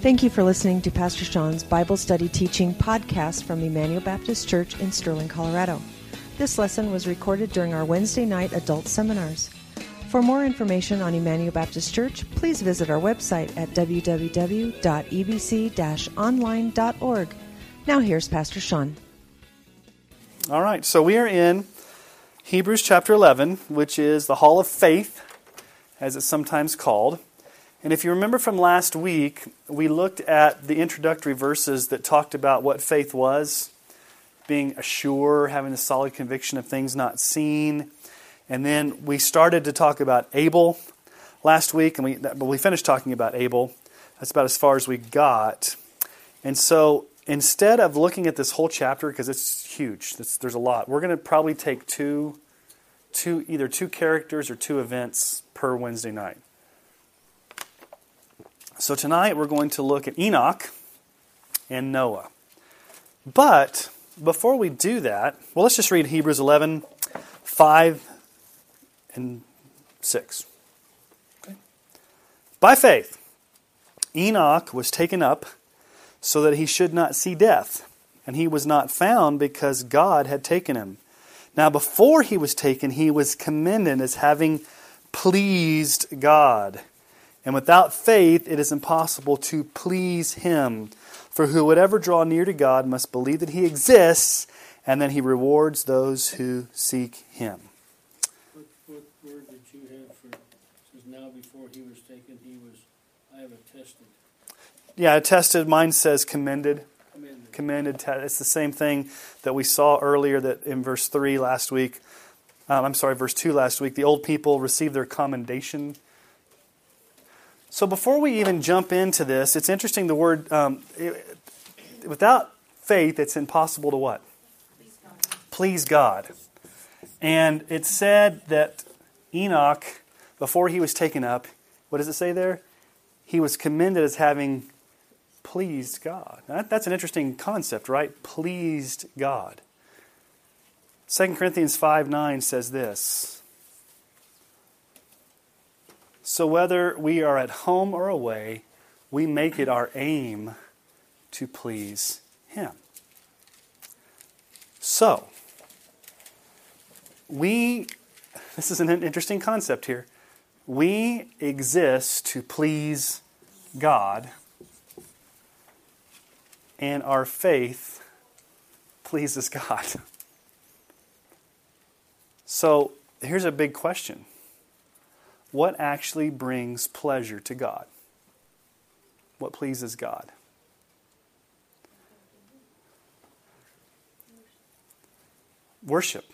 Thank you for listening to Pastor Sean's Bible Study Teaching podcast from Emmanuel Baptist Church in Sterling, Colorado. This lesson was recorded during our Wednesday night adult seminars. For more information on Emmanuel Baptist Church, please visit our website at www.ebc online.org. Now, here's Pastor Sean. All right, so we are in Hebrews chapter 11, which is the Hall of Faith, as it's sometimes called. And if you remember from last week, we looked at the introductory verses that talked about what faith was being assured, having a solid conviction of things not seen. And then we started to talk about Abel last week, and we, but we finished talking about Abel. That's about as far as we got. And so instead of looking at this whole chapter, because it's huge, it's, there's a lot, we're going to probably take two, two, either two characters or two events per Wednesday night. So tonight we're going to look at Enoch and Noah. But before we do that, well, let's just read Hebrews 11, 5 and 6. Okay. By faith, Enoch was taken up so that he should not see death, and he was not found because God had taken him. Now, before he was taken, he was commended as having pleased God. And without faith, it is impossible to please Him. For who would ever draw near to God must believe that He exists, and that He rewards those who seek Him. What, what word did you have for, says now before he was taken, he was, I have attested. Yeah, attested. Mine says commended. Commended. Commended. It's the same thing that we saw earlier that in verse 3 last week. Um, I'm sorry, verse 2 last week. The old people received their commendation so before we even jump into this, it's interesting the word, um, it, without faith, it's impossible to what? Please God. And it said that Enoch, before he was taken up, what does it say there? He was commended as having pleased God. Now, that's an interesting concept, right? Pleased God. 2 Corinthians 5 9 says this. So whether we are at home or away, we make it our aim to please Him. So, we, this is an interesting concept here. We exist to please God, and our faith pleases God. So, here's a big question what actually brings pleasure to God? What pleases God? Worship.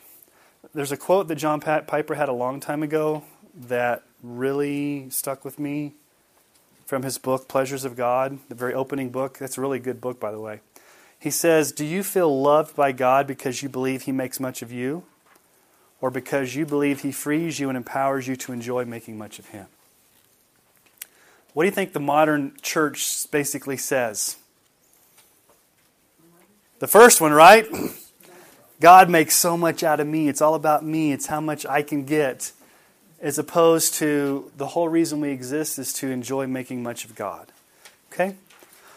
There's a quote that John Pat Piper had a long time ago that really stuck with me from his book, Pleasures of God, the very opening book. That's a really good book, by the way. He says, Do you feel loved by God because you believe He makes much of you? Or because you believe He frees you and empowers you to enjoy making much of Him. What do you think the modern church basically says? The first one, right? God makes so much out of me. It's all about me. It's how much I can get. As opposed to the whole reason we exist is to enjoy making much of God. Okay?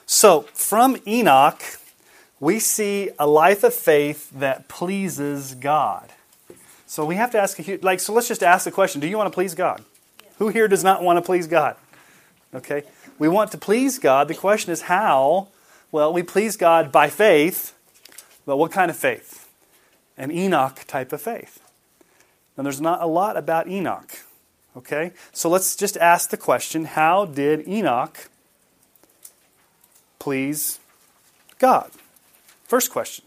So, from Enoch, we see a life of faith that pleases God. So we have to ask, like, so let's just ask the question do you want to please God? Who here does not want to please God? Okay? We want to please God. The question is how? Well, we please God by faith, but what kind of faith? An Enoch type of faith. Now, there's not a lot about Enoch. Okay? So let's just ask the question how did Enoch please God? First question.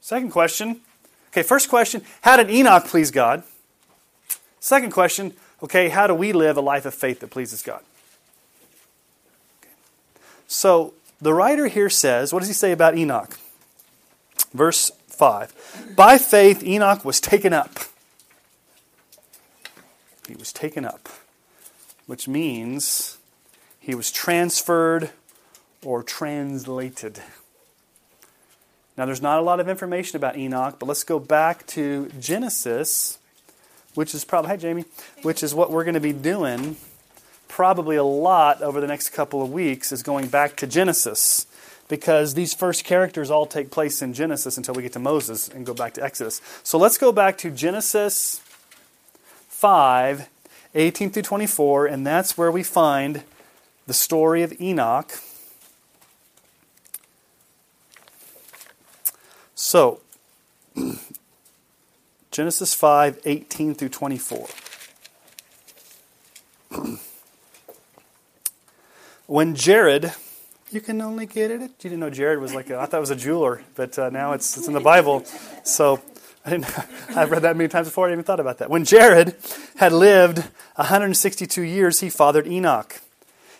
Second question Okay, first question How did Enoch please God? Second question Okay, how do we live a life of faith that pleases God? Okay. So, the writer here says, what does he say about Enoch? Verse 5 By faith, Enoch was taken up. He was taken up, which means he was transferred or translated. Now, there's not a lot of information about Enoch, but let's go back to Genesis, which is probably, hi Jamie, which is what we're going to be doing probably a lot over the next couple of weeks is going back to Genesis because these first characters all take place in Genesis until we get to Moses and go back to Exodus. So let's go back to Genesis 5, 18 through 24, and that's where we find the story of Enoch. So, Genesis 5, 18 through 24. when Jared, you can only get it. You didn't know Jared was like a, I thought it was a jeweler, but uh, now it's, it's in the Bible. So I didn't, I've read that many times before. I didn't even thought about that. When Jared had lived 162 years, he fathered Enoch.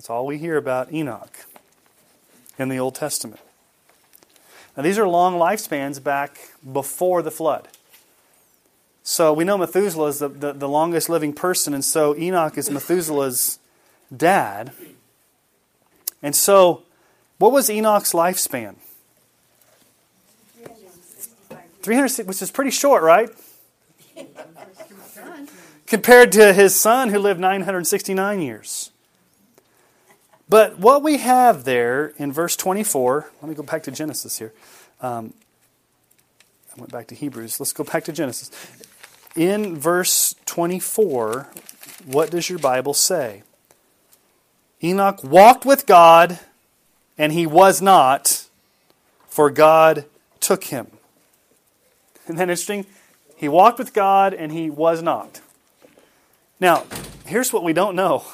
That's all we hear about Enoch in the Old Testament. Now, these are long lifespans back before the flood. So we know Methuselah is the, the, the, longest living person, and so Enoch is Methuselah's dad. And so, what was Enoch's lifespan? 300, which is pretty short, right? Compared to his son who lived 969 years. But what we have there in verse 24, let me go back to Genesis here. Um, I went back to Hebrews. Let's go back to Genesis. In verse 24, what does your Bible say? Enoch walked with God, and he was not, for God took him. Isn't that interesting? He walked with God, and he was not. Now, here's what we don't know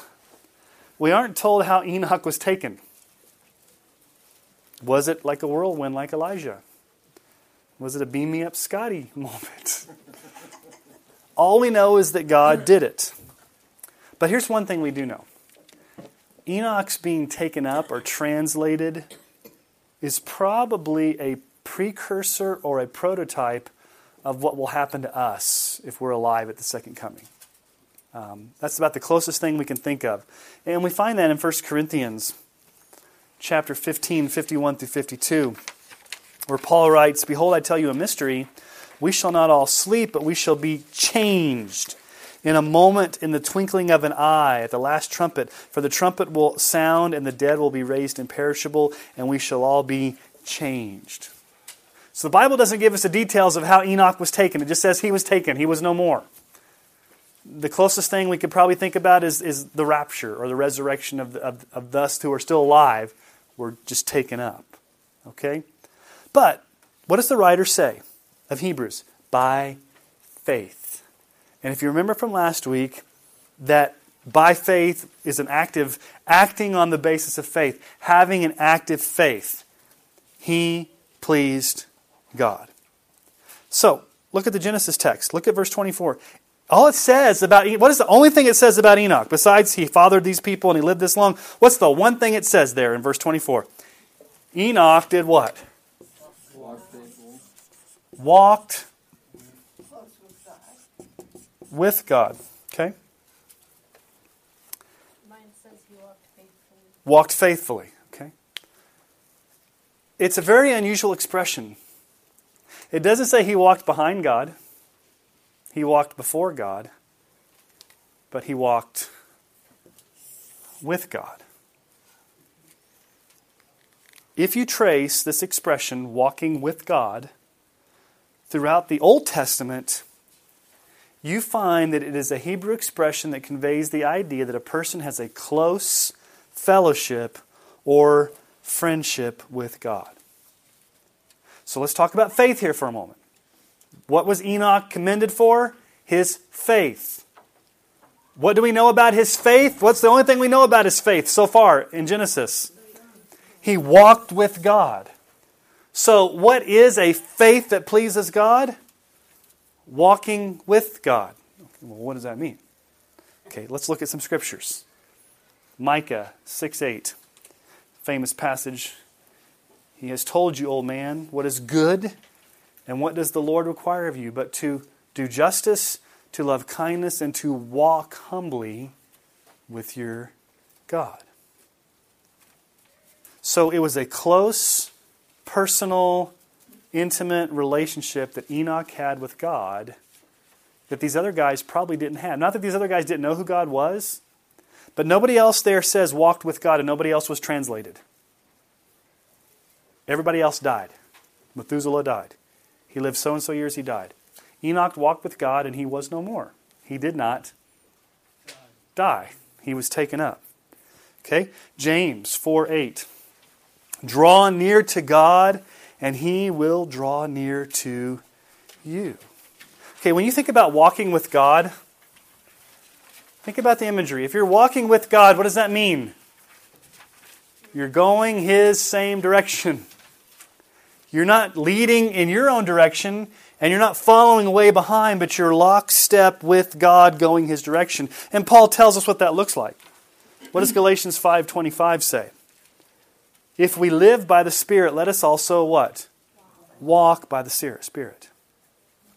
we aren't told how Enoch was taken. Was it like a whirlwind, like Elijah? Was it a beam me up Scotty moment? All we know is that God did it. But here's one thing we do know Enoch's being taken up or translated is probably a precursor or a prototype of what will happen to us if we're alive at the second coming. Um, that's about the closest thing we can think of. And we find that in 1 Corinthians chapter 15, 51 through 52, where Paul writes, Behold, I tell you a mystery. We shall not all sleep, but we shall be changed in a moment, in the twinkling of an eye, at the last trumpet. For the trumpet will sound, and the dead will be raised imperishable, and we shall all be changed. So the Bible doesn't give us the details of how Enoch was taken. It just says he was taken, he was no more the closest thing we could probably think about is, is the rapture or the resurrection of, of, of us who are still alive were just taken up. Okay? But what does the writer say of Hebrews? By faith. And if you remember from last week, that by faith is an active, acting on the basis of faith, having an active faith. He pleased God. So, look at the Genesis text. Look at verse 24. All it says about what is the only thing it says about Enoch besides he fathered these people and he lived this long? What's the one thing it says there in verse 24? Enoch did what? Walked with God. Okay? Mine says he walked faithfully. Walked faithfully. Okay? It's a very unusual expression. It doesn't say he walked behind God. He walked before God, but he walked with God. If you trace this expression, walking with God, throughout the Old Testament, you find that it is a Hebrew expression that conveys the idea that a person has a close fellowship or friendship with God. So let's talk about faith here for a moment. What was Enoch commended for? His faith. What do we know about his faith? What's the only thing we know about his faith so far in Genesis? He walked with God. So, what is a faith that pleases God? Walking with God. well, what does that mean? Okay, let's look at some scriptures. Micah 6 8, famous passage. He has told you, old man, what is good, and what does the Lord require of you, but to do justice, to love kindness, and to walk humbly with your God. So it was a close, personal, intimate relationship that Enoch had with God that these other guys probably didn't have. Not that these other guys didn't know who God was, but nobody else there says walked with God and nobody else was translated. Everybody else died. Methuselah died. He lived so and so years, he died. Enoch walked with God and he was no more. He did not die, he was taken up. Okay? James 4 8. Draw near to God, and he will draw near to you. Okay, when you think about walking with God, think about the imagery. If you're walking with God, what does that mean? You're going His same direction. You're not leading in your own direction, and you're not following way behind, but you're lockstep with God going His direction. And Paul tells us what that looks like. What does Galatians 5:25 say? If we live by the Spirit, let us also what? Walk by the Spirit.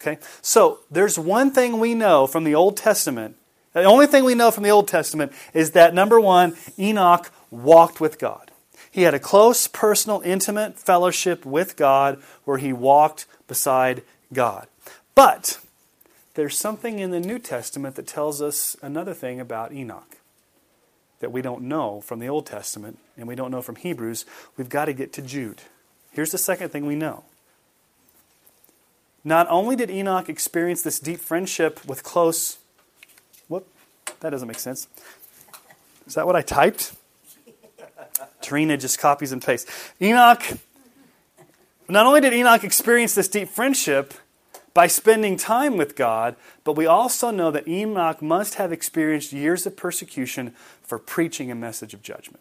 Okay? So, there's one thing we know from the Old Testament. The only thing we know from the Old Testament is that number one, Enoch walked with God. He had a close, personal, intimate fellowship with God where he walked beside God. But there's something in the New Testament that tells us another thing about Enoch that we don't know from the Old Testament and we don't know from Hebrews. We've got to get to Jude. Here's the second thing we know not only did Enoch experience this deep friendship with close. Whoop, that doesn't make sense. Is that what I typed? Tarina just copies and pastes. Enoch, not only did Enoch experience this deep friendship by spending time with God, but we also know that Enoch must have experienced years of persecution for preaching a message of judgment.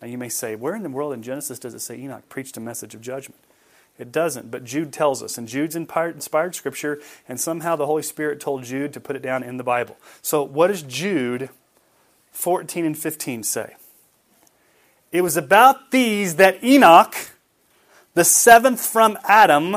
Now you may say, where in the world in Genesis does it say Enoch preached a message of judgment? It doesn't, but Jude tells us, and Jude's inspired scripture, and somehow the Holy Spirit told Jude to put it down in the Bible. So, what does Jude 14 and 15 say? It was about these that Enoch, the seventh from Adam,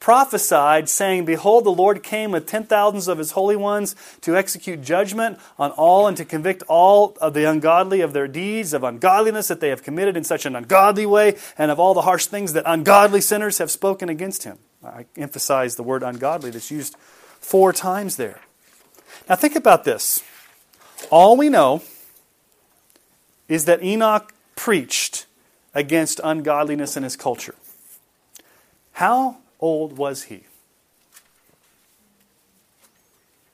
prophesied, saying, Behold, the Lord came with ten thousands of his holy ones to execute judgment on all and to convict all of the ungodly of their deeds of ungodliness that they have committed in such an ungodly way, and of all the harsh things that ungodly sinners have spoken against him. I emphasize the word ungodly that's used four times there. Now think about this. All we know is that Enoch preached against ungodliness in his culture. How old was he?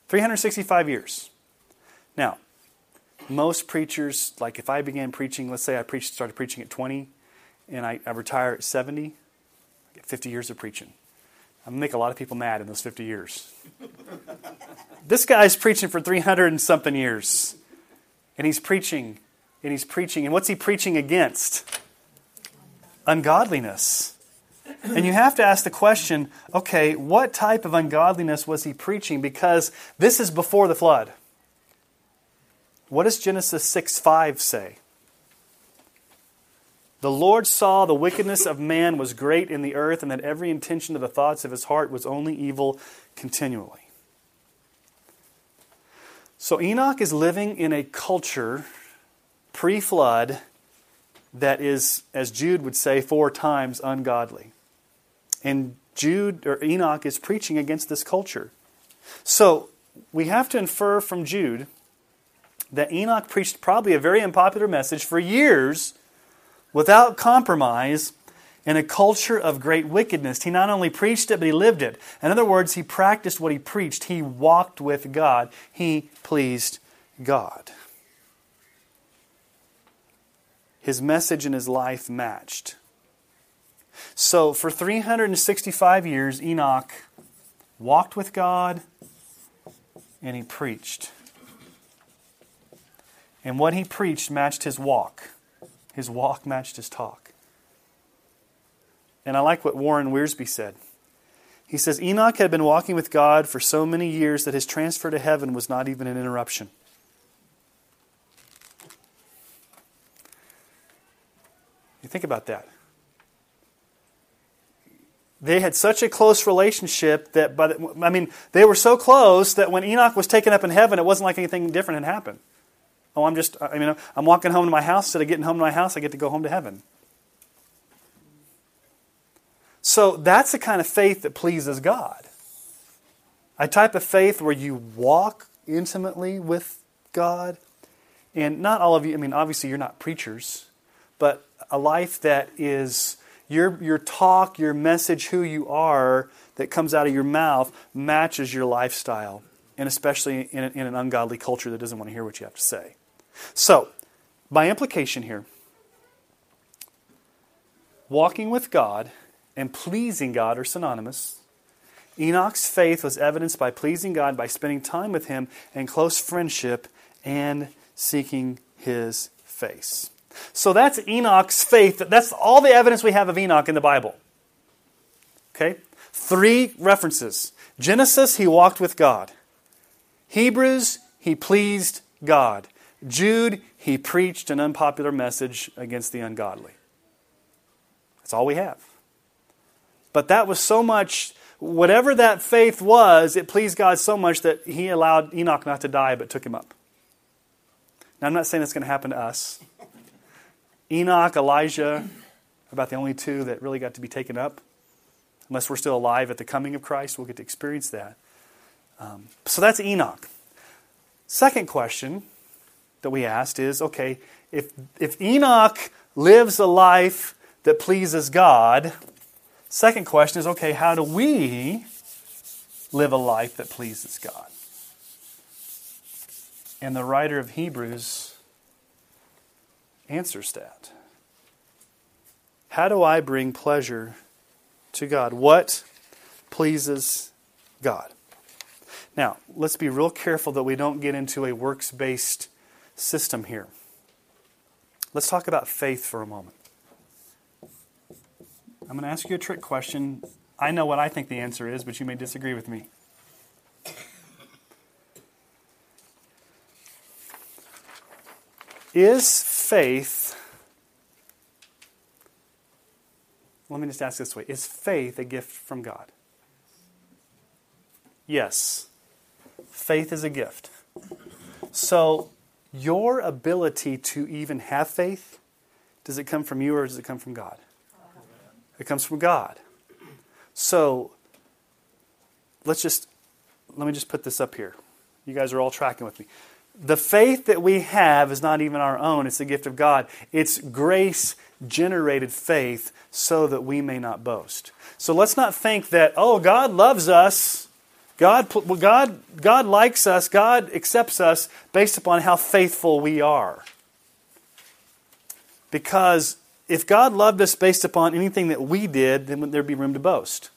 365 years. Now, most preachers, like if I began preaching, let's say I preached, started preaching at 20 and I, I retire at 70, I get 50 years of preaching. I'm going to make a lot of people mad in those 50 years. this guy's preaching for 300 and something years. And he's preaching, and he's preaching. And what's he preaching against? Ungodliness. And you have to ask the question okay, what type of ungodliness was he preaching? Because this is before the flood. What does Genesis 6 5 say? The Lord saw the wickedness of man was great in the earth, and that every intention of the thoughts of his heart was only evil continually. So Enoch is living in a culture pre flood that is, as Jude would say four times, ungodly. And Jude or Enoch is preaching against this culture. So we have to infer from Jude that Enoch preached probably a very unpopular message for years without compromise in a culture of great wickedness. He not only preached it, but he lived it. In other words, he practiced what he preached. He walked with God, he pleased God. His message and his life matched. So for 365 years, Enoch walked with God and he preached. And what he preached matched his walk. His walk matched his talk. And I like what Warren Wiersbe said. He says Enoch had been walking with God for so many years that his transfer to heaven was not even an interruption. You think about that. They had such a close relationship that, the, I mean, they were so close that when Enoch was taken up in heaven, it wasn't like anything different had happened. Oh, I'm just, I mean, I'm walking home to my house. Instead of getting home to my house, I get to go home to heaven. So that's the kind of faith that pleases God. A type of faith where you walk intimately with God. And not all of you, I mean, obviously you're not preachers, but a life that is your, your talk, your message, who you are, that comes out of your mouth matches your lifestyle, and especially in, in an ungodly culture that doesn't want to hear what you have to say. So, by implication here, walking with God and pleasing God are synonymous. Enoch's faith was evidenced by pleasing God by spending time with Him in close friendship and seeking His face. So that's Enoch's faith. That's all the evidence we have of Enoch in the Bible. Okay? Three references Genesis, he walked with God. Hebrews, he pleased God. Jude, he preached an unpopular message against the ungodly. That's all we have. But that was so much, whatever that faith was, it pleased God so much that he allowed Enoch not to die but took him up. Now, I'm not saying it's going to happen to us. Enoch, Elijah, about the only two that really got to be taken up. Unless we're still alive at the coming of Christ, we'll get to experience that. Um, so that's Enoch. Second question that we asked is okay, if, if Enoch lives a life that pleases God, second question is okay, how do we live a life that pleases God? And the writer of Hebrews answers that. How do I bring pleasure to God? What pleases God? Now, let's be real careful that we don't get into a works based system here. Let's talk about faith for a moment. I'm going to ask you a trick question. I know what I think the answer is, but you may disagree with me. Is faith, let me just ask this way Is faith a gift from God? Yes. Faith is a gift. So, your ability to even have faith, does it come from you or does it come from God? It comes from God. So, let's just, let me just put this up here. You guys are all tracking with me. The faith that we have is not even our own, it's the gift of God. It's grace generated faith so that we may not boast. So let's not think that, oh, God loves us God, God, God likes us, God accepts us based upon how faithful we are. Because if God loved us based upon anything that we did, then there'd be room to boast.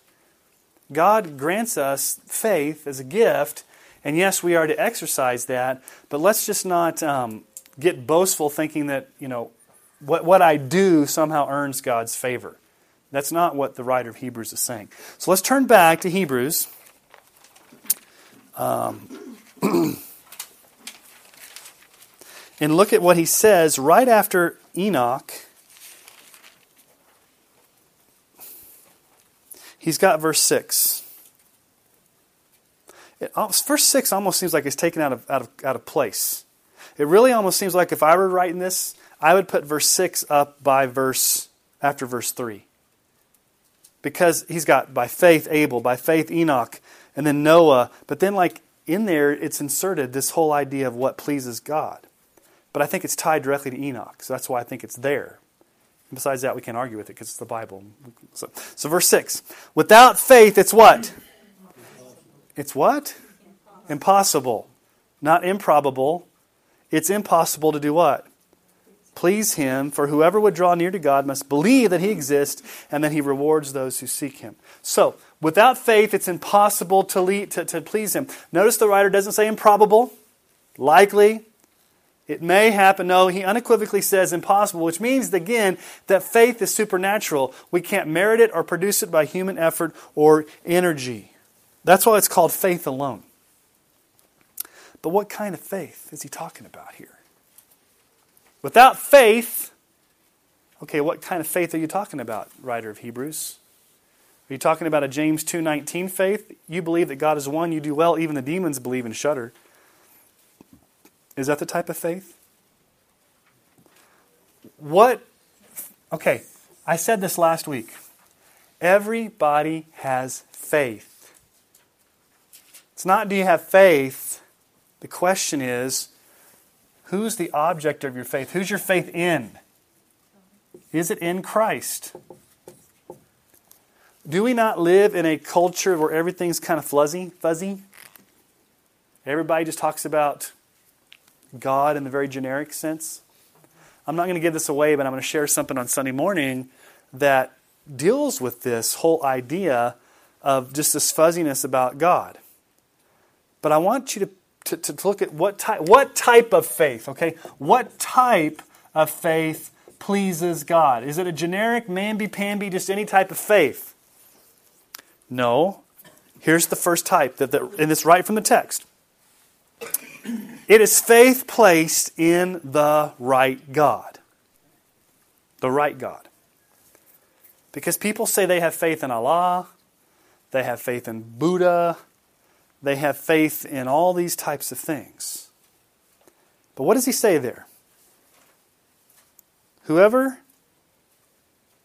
God grants us faith as a gift, and yes, we are to exercise that, but let's just not um, get boastful thinking that, you know, what, what I do somehow earns God's favor. That's not what the writer of Hebrews is saying. So let's turn back to Hebrews. Um, and look at what he says right after Enoch. He's got verse 6. It, verse 6 almost seems like it's taken out of, out, of, out of place. It really almost seems like if I were writing this, I would put verse 6 up by verse after verse 3. Because he's got by faith Abel, by faith Enoch, and then Noah. But then, like in there, it's inserted this whole idea of what pleases God. But I think it's tied directly to Enoch, so that's why I think it's there. And besides that, we can't argue with it because it's the Bible. So, so, verse 6 Without faith, it's what? It's what? Impossible. Not improbable. It's impossible to do what? please him, for whoever would draw near to God must believe that he exists and that he rewards those who seek him. So, without faith, it's impossible to, lead, to, to please him. Notice the writer doesn't say improbable, likely, it may happen. No, he unequivocally says impossible, which means, again, that faith is supernatural. We can't merit it or produce it by human effort or energy. That's why it's called faith alone. But what kind of faith is he talking about here? Without faith, Okay, what kind of faith are you talking about, writer of Hebrews? Are you talking about a James 2:19 faith? You believe that God is one, you do well, even the demons believe and shudder. Is that the type of faith? What Okay, I said this last week. Everybody has faith. It's not do you have faith? The question is who's the object of your faith? Who's your faith in? Is it in Christ? Do we not live in a culture where everything's kind of fuzzy, fuzzy? Everybody just talks about God in the very generic sense. I'm not going to give this away, but I'm going to share something on Sunday morning that deals with this whole idea of just this fuzziness about God. But I want you to, to, to look at what type, what type of faith, okay? What type of faith pleases God? Is it a generic, mamby-pamby, just any type of faith? No. Here's the first type, that the, and it's right from the text. It is faith placed in the right God. The right God. Because people say they have faith in Allah, they have faith in Buddha, they have faith in all these types of things. But what does he say there? Whoever,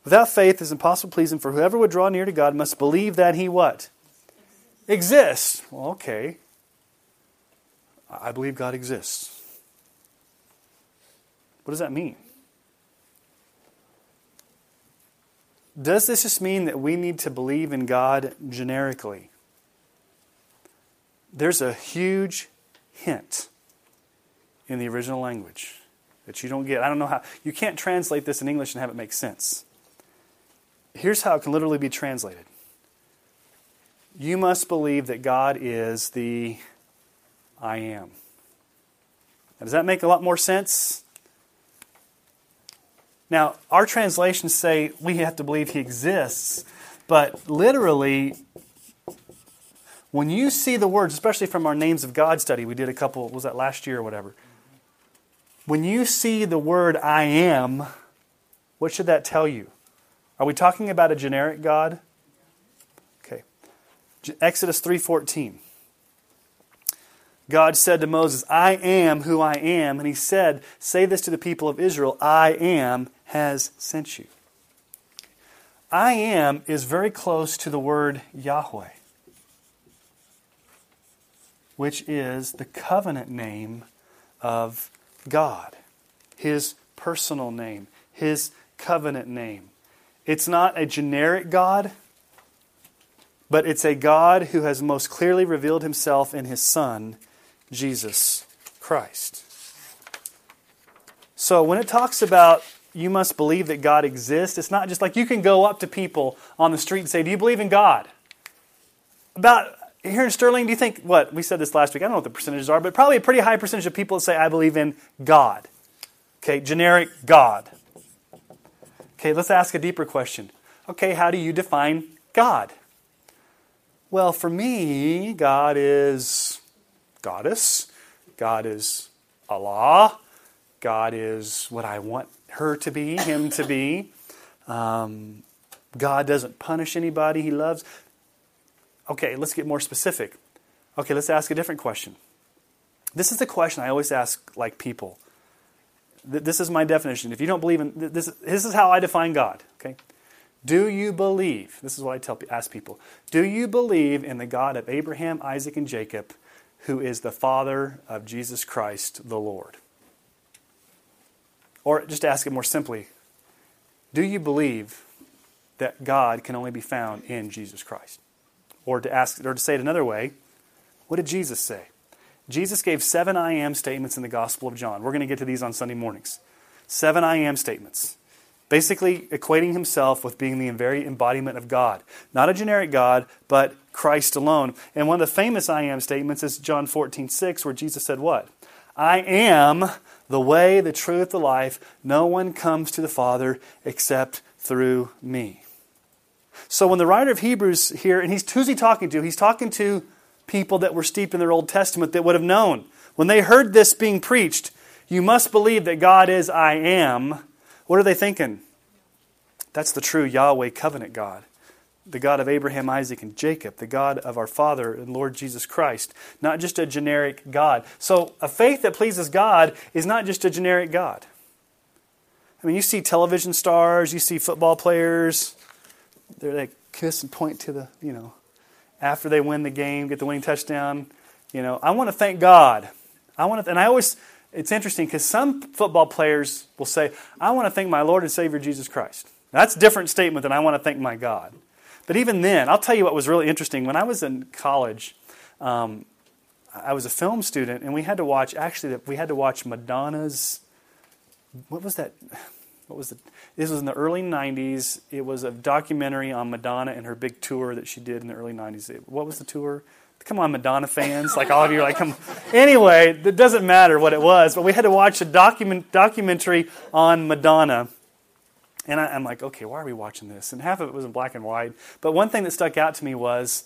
without faith, is impossible to please him, for whoever would draw near to God must believe that he what? Exists. Well, okay. I believe God exists. What does that mean? Does this just mean that we need to believe in God generically? There's a huge hint in the original language that you don't get. I don't know how. You can't translate this in English and have it make sense. Here's how it can literally be translated You must believe that God is the I am. Now, does that make a lot more sense? Now, our translations say we have to believe he exists, but literally, when you see the words, especially from our Names of God study, we did a couple, was that last year or whatever? When you see the word I am, what should that tell you? Are we talking about a generic God? Okay. Exodus 3:14. God said to Moses, I am who I am. And he said, Say this to the people of Israel I am has sent you. I am is very close to the word Yahweh, which is the covenant name of God, his personal name, his covenant name. It's not a generic God, but it's a God who has most clearly revealed himself in his Son Jesus Christ. So when it talks about you must believe that God exists, it's not just like you can go up to people on the street and say, Do you believe in God? About here in Sterling, do you think what? We said this last week. I don't know what the percentages are, but probably a pretty high percentage of people say, I believe in God. Okay, generic God. Okay, let's ask a deeper question. Okay, how do you define God? Well, for me, God is goddess. God is Allah. God is what I want her to be, him to be. Um, God doesn't punish anybody he loves. Okay, let's get more specific. Okay, let's ask a different question. This is the question I always ask like people. This is my definition. If you don't believe in this, this is how I define God. Okay, do you believe? This is what I tell ask people. Do you believe in the God of Abraham, Isaac, and Jacob, who is the Father of Jesus Christ the Lord? Or just ask it more simply, do you believe that God can only be found in Jesus Christ? Or to ask or to say it another way, what did Jesus say? Jesus gave seven I am statements in the Gospel of John. We're going to get to these on Sunday mornings. Seven I am statements. Basically, equating himself with being the very embodiment of God. Not a generic God, but Christ alone. And one of the famous I am statements is John 14, 6, where Jesus said, What? I am the way, the truth, the life. No one comes to the Father except through me. So when the writer of Hebrews here, and he's who's he talking to? He's talking to people that were steeped in their Old Testament that would have known. When they heard this being preached, you must believe that God is I am. What are they thinking? That's the true Yahweh covenant God. The God of Abraham, Isaac, and Jacob, the God of our Father and Lord Jesus Christ, not just a generic God. So, a faith that pleases God is not just a generic God. I mean, you see television stars, you see football players, they're like kiss and point to the, you know, after they win the game, get the winning touchdown. You know, I want to thank God. I want to, and I always, it's interesting because some football players will say, I want to thank my Lord and Savior Jesus Christ. That's a different statement than I want to thank my God. But even then, I'll tell you what was really interesting. When I was in college, um, I was a film student, and we had to watch, actually, we had to watch Madonna's, what was that? What was it? This was in the early 90s. It was a documentary on Madonna and her big tour that she did in the early 90s. What was the tour? Come on, Madonna fans. Like all of you are like, come. Anyway, it doesn't matter what it was, but we had to watch a document, documentary on Madonna. And I, am like, okay, why are we watching this? And half of it was in black and white. But one thing that stuck out to me was,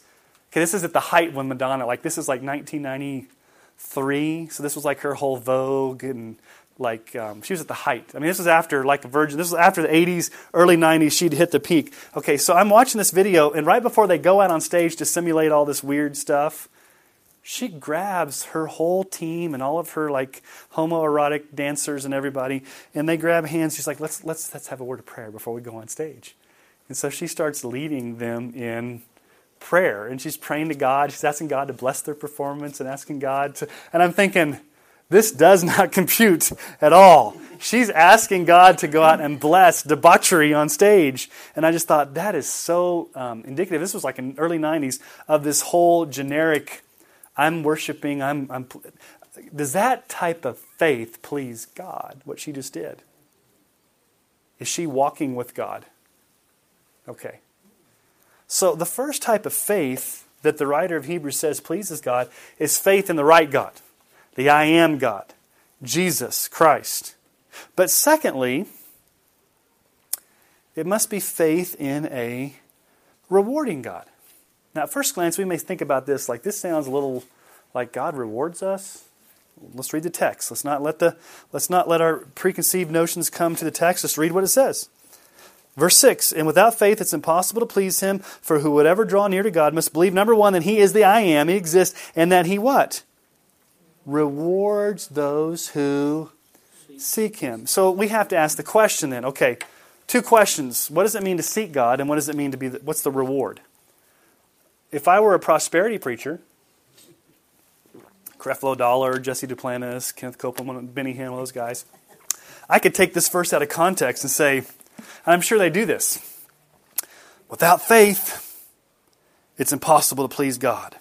okay, this is at the height when Madonna, like this is like 1993. So this was like her whole Vogue and like um, she was at the height. I mean, this was after like a virgin. This was after the 80s, early 90s. She'd hit the peak. Okay, so I'm watching this video, and right before they go out on stage to simulate all this weird stuff, she grabs her whole team and all of her like homoerotic dancers and everybody, and they grab hands. She's like, "Let's let's let's have a word of prayer before we go on stage." And so she starts leading them in prayer, and she's praying to God. She's asking God to bless their performance and asking God to. And I'm thinking this does not compute at all. She's asking God to go out and bless debauchery on stage. And I just thought that is so um, indicative. This was like in early 90s of this whole generic, I'm worshiping, I'm, I'm. Does that type of faith please God, what she just did? Is she walking with God? Okay. So the first type of faith that the writer of Hebrews says pleases God is faith in the right God the I am God, Jesus Christ. But secondly, it must be faith in a rewarding God. Now, at first glance, we may think about this like this sounds a little like God rewards us. Let's read the text. Let's not let the let's not let our preconceived notions come to the text. Let's read what it says. Verse 6 And without faith it's impossible to please him, for who would ever draw near to God must believe, number one, that he is the I am, he exists, and that he what? Rewards those who seek him. So we have to ask the question then, okay, two questions. What does it mean to seek God and what does it mean to be the, what's the reward? If I were a prosperity preacher, Creflo Dollar, Jesse Duplantis, Kenneth Copeland, Benny Hinn, those guys, I could take this verse out of context and say, I'm sure they do this. Without faith, it's impossible to please God.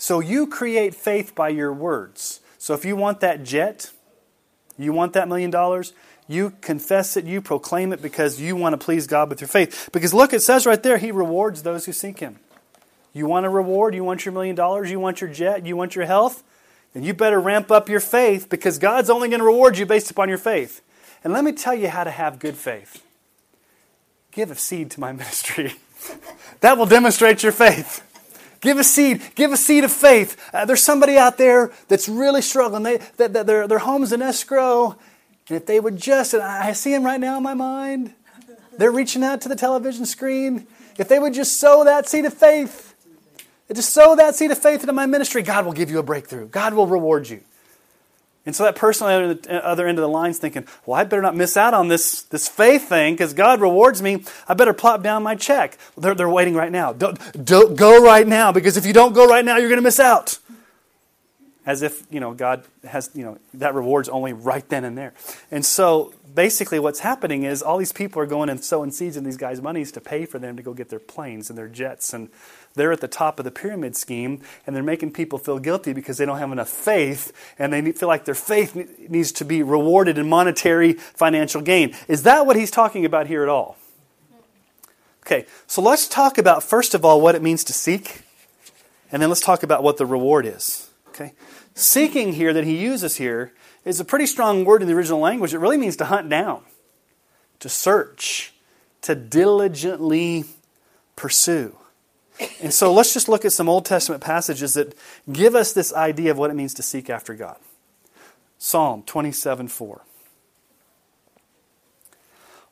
So you create faith by your words. So if you want that jet, you want that million dollars, you confess it, you proclaim it because you want to please God with your faith. Because look, it says right there, He rewards those who seek Him. You want a reward? You want your million dollars? You want your jet? You want your health? Then you better ramp up your faith because God's only going to reward you based upon your faith. And let me tell you how to have good faith give a seed to my ministry. that will demonstrate your faith. Give a seed. Give a seed of faith. Uh, there's somebody out there that's really struggling. They, that, that their, their home's in escrow. And if they would just, and I see them right now in my mind, they're reaching out to the television screen. If they would just sow that seed of faith, just sow that seed of faith into my ministry, God will give you a breakthrough. God will reward you. And so that person on the other uh, end of the line is thinking, well, I better not miss out on this, this faith thing because God rewards me. I better plop down my check. They're, they're waiting right now. Don't, don't go right now because if you don't go right now, you're going to miss out. As if, you know, God has, you know, that reward's only right then and there. And so basically what's happening is all these people are going and sowing seeds in these guys' monies to pay for them to go get their planes and their jets and they're at the top of the pyramid scheme and they're making people feel guilty because they don't have enough faith and they feel like their faith needs to be rewarded in monetary financial gain. Is that what he's talking about here at all? Okay, so let's talk about, first of all, what it means to seek, and then let's talk about what the reward is. Okay? Seeking here that he uses here is a pretty strong word in the original language. It really means to hunt down, to search, to diligently pursue. And so let's just look at some Old Testament passages that give us this idea of what it means to seek after God. Psalm 27 4.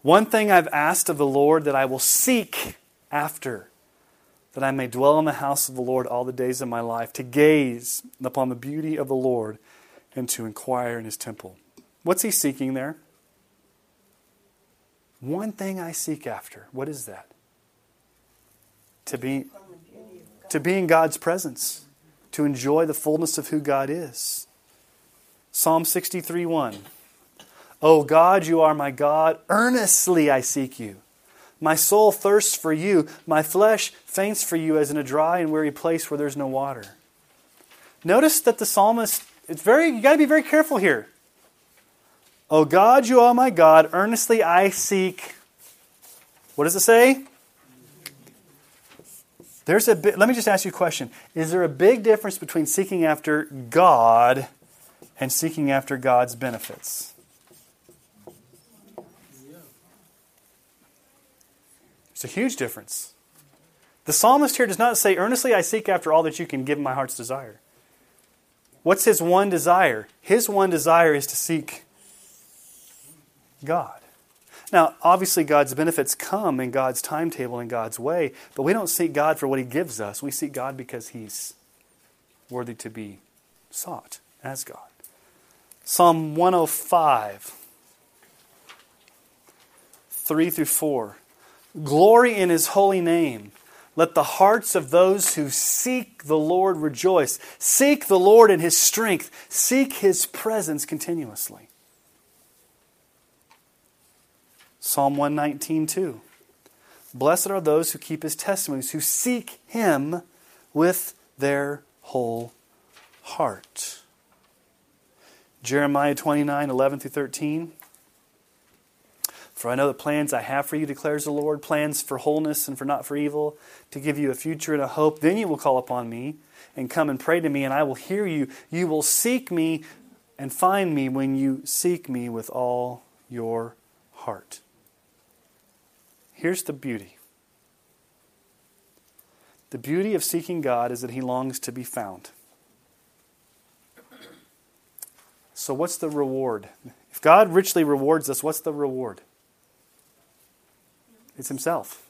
One thing I've asked of the Lord that I will seek after, that I may dwell in the house of the Lord all the days of my life, to gaze upon the beauty of the Lord and to inquire in his temple. What's he seeking there? One thing I seek after. What is that? To be, to be in God's presence, to enjoy the fullness of who God is. Psalm 63 1. O God, you are my God. Earnestly I seek you. My soul thirsts for you. My flesh faints for you as in a dry and weary place where there's no water. Notice that the psalmist, it's very, you got to be very careful here. O God, you are my God. Earnestly I seek. What does it say? There's a let me just ask you a question. Is there a big difference between seeking after God and seeking after God's benefits? It's a huge difference. The psalmist here does not say, Earnestly I seek after all that you can give my heart's desire. What's his one desire? His one desire is to seek God. Now, obviously, God's benefits come in God's timetable and God's way, but we don't seek God for what He gives us. We seek God because He's worthy to be sought as God. Psalm 105, 3 through 4. Glory in His holy name. Let the hearts of those who seek the Lord rejoice. Seek the Lord in His strength. Seek His presence continuously. Psalm 119, 2. Blessed are those who keep his testimonies, who seek him with their whole heart. Jeremiah 29, 11 through 13. For I know the plans I have for you, declares the Lord plans for wholeness and for not for evil, to give you a future and a hope. Then you will call upon me and come and pray to me, and I will hear you. You will seek me and find me when you seek me with all your heart. Here's the beauty the beauty of seeking God is that He longs to be found. So, what's the reward? If God richly rewards us, what's the reward? It's Himself.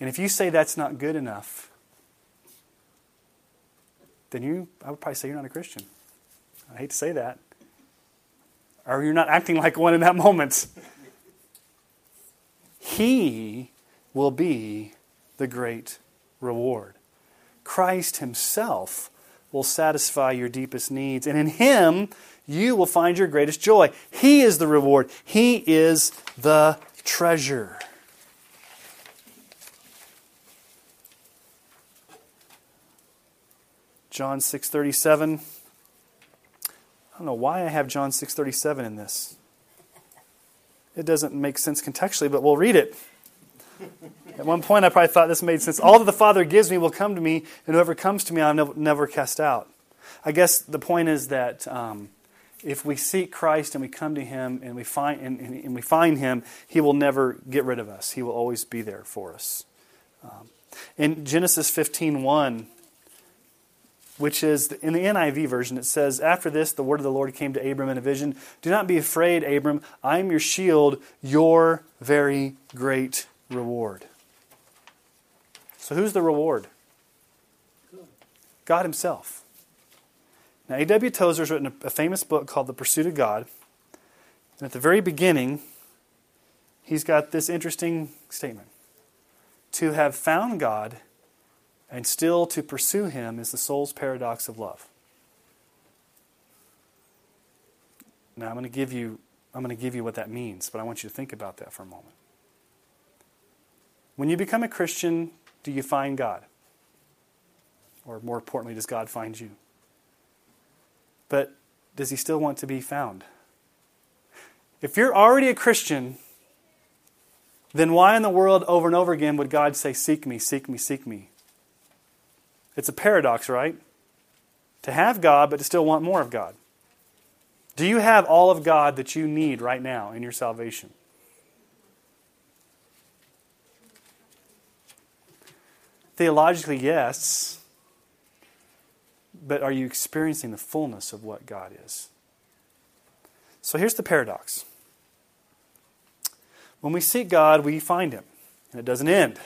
And if you say that's not good enough, then you, I would probably say you're not a Christian. I hate to say that. Or you're not acting like one in that moment. He will be the great reward. Christ Himself will satisfy your deepest needs, and in Him you will find your greatest joy. He is the reward, He is the treasure. John 6:37 I don't know why I have John 6:37 in this. It doesn't make sense contextually, but we'll read it. At one point, I probably thought this made sense. All that the Father gives me will come to me, and whoever comes to me, I'll never cast out. I guess the point is that um, if we seek Christ and we come to Him and we find and, and, we find Him, He will never get rid of us. He will always be there for us. Um, in Genesis 15:1, which is in the NIV version, it says, After this, the word of the Lord came to Abram in a vision. Do not be afraid, Abram. I am your shield, your very great reward. So, who's the reward? God Himself. Now, A.W. Tozer's written a famous book called The Pursuit of God. And at the very beginning, he's got this interesting statement To have found God and still to pursue Him is the soul's paradox of love. Now I'm going to give you I'm going to give you what that means, but I want you to think about that for a moment. When you become a Christian, do you find God? Or more importantly, does God find you? But does he still want to be found? If you're already a Christian, then why in the world over and over again would God say, Seek me, seek me, seek me? It's a paradox, right? To have God, but to still want more of God. Do you have all of God that you need right now in your salvation? Theologically, yes. But are you experiencing the fullness of what God is? So here's the paradox When we seek God, we find Him, and it doesn't end.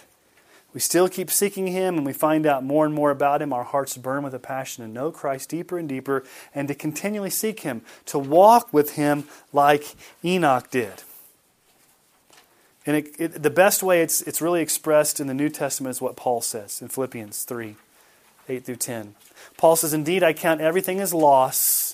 We still keep seeking Him, and we find out more and more about Him. Our hearts burn with a passion to know Christ deeper and deeper, and to continually seek Him, to walk with Him like Enoch did. And it, it, the best way it's, it's really expressed in the New Testament is what Paul says in Philippians 3 8 through 10. Paul says, Indeed, I count everything as loss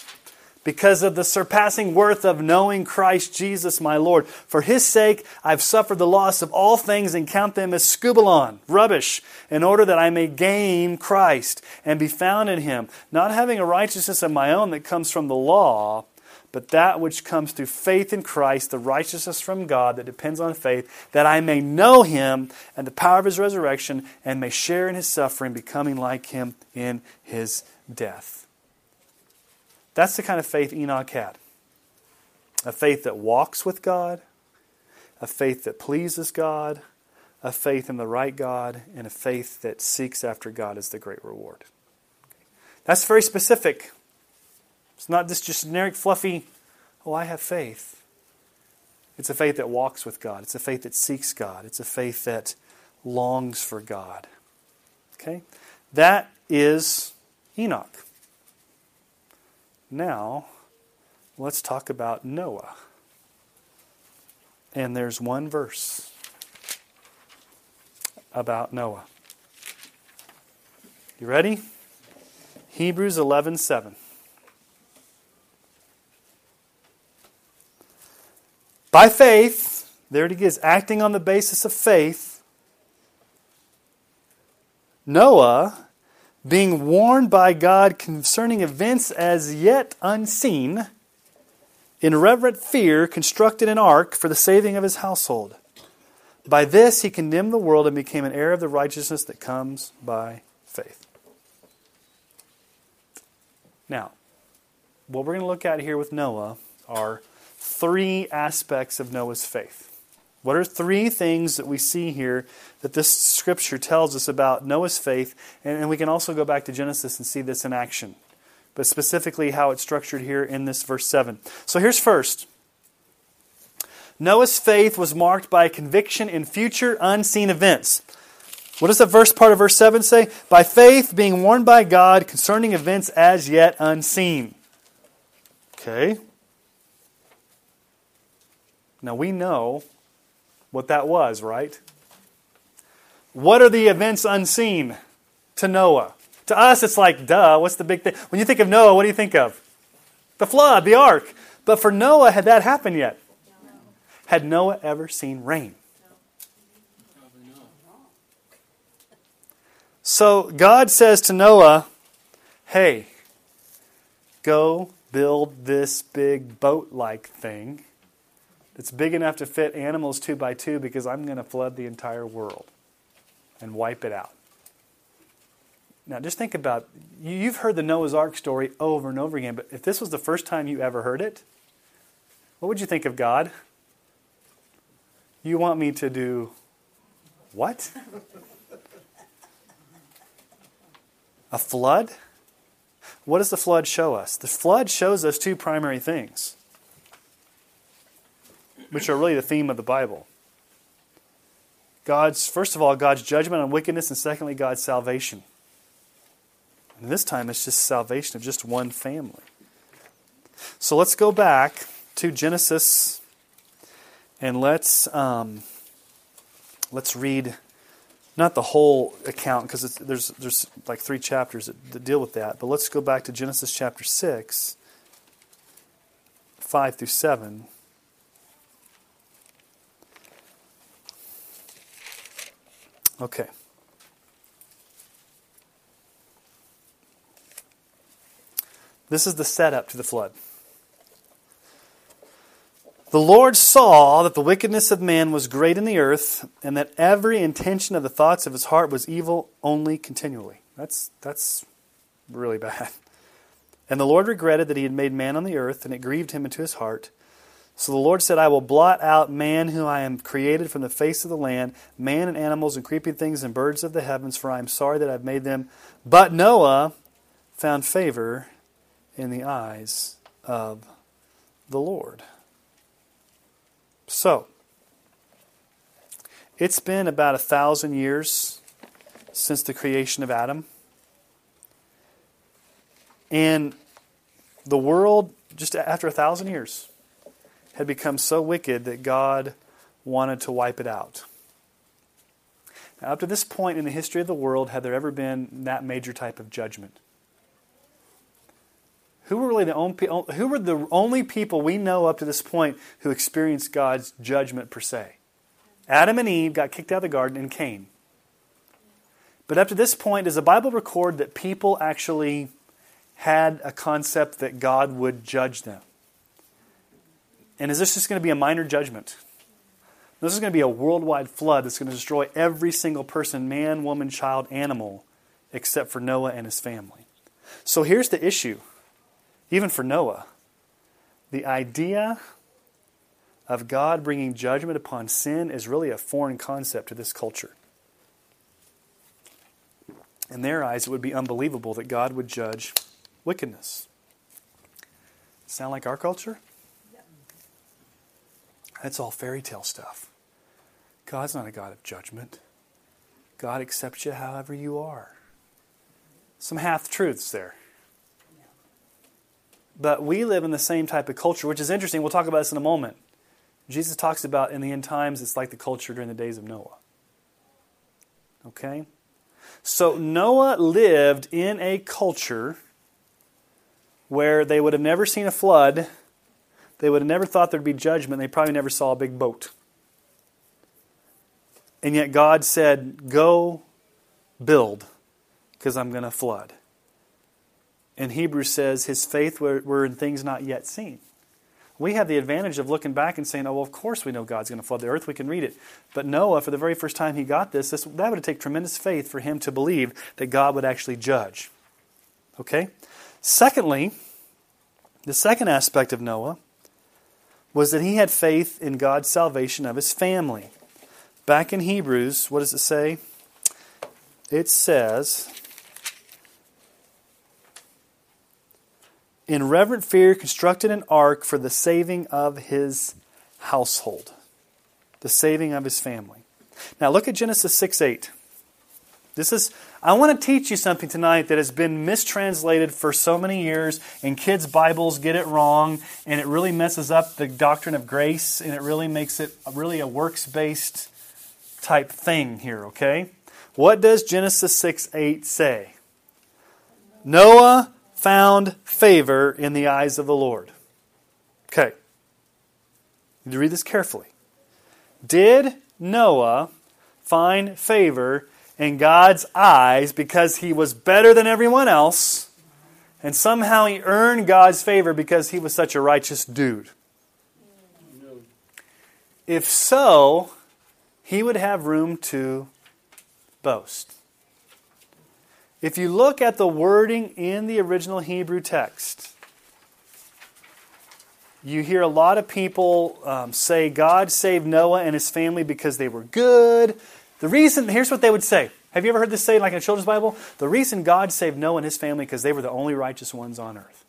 because of the surpassing worth of knowing Christ Jesus my Lord. For his sake, I've suffered the loss of all things and count them as skubalon, rubbish, in order that I may gain Christ and be found in him, not having a righteousness of my own that comes from the law, but that which comes through faith in Christ, the righteousness from God that depends on faith, that I may know him and the power of his resurrection and may share in his suffering, becoming like him in his death. That's the kind of faith Enoch had a faith that walks with God, a faith that pleases God, a faith in the right God, and a faith that seeks after God as the great reward. That's very specific. It's not this just generic, fluffy, oh, I have faith. It's a faith that walks with God. It's a faith that seeks God. It's a faith that longs for God. Okay? That is Enoch. Now, let's talk about Noah. And there's one verse about Noah. You ready? Hebrews 11:7. By faith, there it is, acting on the basis of faith, Noah being warned by God concerning events as yet unseen, in reverent fear constructed an ark for the saving of his household. By this he condemned the world and became an heir of the righteousness that comes by faith. Now, what we're going to look at here with Noah are three aspects of Noah's faith. What are three things that we see here that this scripture tells us about Noah's faith? And, and we can also go back to Genesis and see this in action, but specifically how it's structured here in this verse 7. So here's first Noah's faith was marked by conviction in future unseen events. What does the first part of verse 7 say? By faith, being warned by God concerning events as yet unseen. Okay. Now we know what that was, right? What are the events unseen to Noah? To us, it's like, duh, what's the big thing? When you think of Noah, what do you think of? The flood, the ark. But for Noah, had that happened yet? Had Noah ever seen rain? So God says to Noah, hey, go build this big boat like thing that's big enough to fit animals two by two because I'm going to flood the entire world and wipe it out. Now, just think about you've heard the Noah's Ark story over and over again, but if this was the first time you ever heard it, what would you think of God? You want me to do what? A flood? What does the flood show us? The flood shows us two primary things which are really the theme of the Bible. God's, first of all, God's judgment on wickedness, and secondly, God's salvation. And this time it's just salvation of just one family. So let's go back to Genesis and let's um, let's read not the whole account because there's there's like three chapters that, that deal with that, but let's go back to Genesis chapter six, five through seven. Okay. This is the setup to the flood. The Lord saw that the wickedness of man was great in the earth, and that every intention of the thoughts of his heart was evil only continually. That's, that's really bad. And the Lord regretted that he had made man on the earth, and it grieved him into his heart. So the Lord said, I will blot out man whom I am created from the face of the land, man and animals and creeping things and birds of the heavens, for I am sorry that I've made them. But Noah found favor in the eyes of the Lord. So, It's been about a thousand years since the creation of Adam. And the world, just after a thousand years, had become so wicked that God wanted to wipe it out. Now, up to this point in the history of the world, had there ever been that major type of judgment? Who were really the only, who were the only people we know up to this point who experienced God's judgment per se? Adam and Eve got kicked out of the garden and Cain. But up to this point, does the Bible record that people actually had a concept that God would judge them? And is this just going to be a minor judgment? This is going to be a worldwide flood that's going to destroy every single person man, woman, child, animal except for Noah and his family. So here's the issue, even for Noah. The idea of God bringing judgment upon sin is really a foreign concept to this culture. In their eyes, it would be unbelievable that God would judge wickedness. Sound like our culture? That's all fairy tale stuff. God's not a God of judgment. God accepts you however you are. Some half truths there. But we live in the same type of culture, which is interesting. We'll talk about this in a moment. Jesus talks about in the end times, it's like the culture during the days of Noah. Okay? So Noah lived in a culture where they would have never seen a flood, they would have never thought there'd be judgment, they probably never saw a big boat. And yet God said, Go build, because I'm going to flood. And Hebrews says his faith were, were in things not yet seen. We have the advantage of looking back and saying, oh, well, of course we know God's going to flood the earth. We can read it. But Noah, for the very first time he got this, this that would take tremendous faith for him to believe that God would actually judge. Okay? Secondly, the second aspect of Noah was that he had faith in God's salvation of his family. Back in Hebrews, what does it say? It says, in reverent fear, constructed an ark for the saving of his household, the saving of his family. Now look at Genesis 6 8. This is, I want to teach you something tonight that has been mistranslated for so many years, and kids' Bibles get it wrong, and it really messes up the doctrine of grace, and it really makes it really a works based type thing here, okay? What does Genesis 6 8 say? Noah found favor in the eyes of the Lord. Okay. You need to read this carefully. Did Noah find favor in God's eyes because he was better than everyone else, and somehow he earned God's favor because he was such a righteous dude? If so, he would have room to boast. If you look at the wording in the original Hebrew text, you hear a lot of people um, say God saved Noah and his family because they were good. The reason, here's what they would say. Have you ever heard this say like in a children's Bible? The reason God saved Noah and his family because they were the only righteous ones on earth.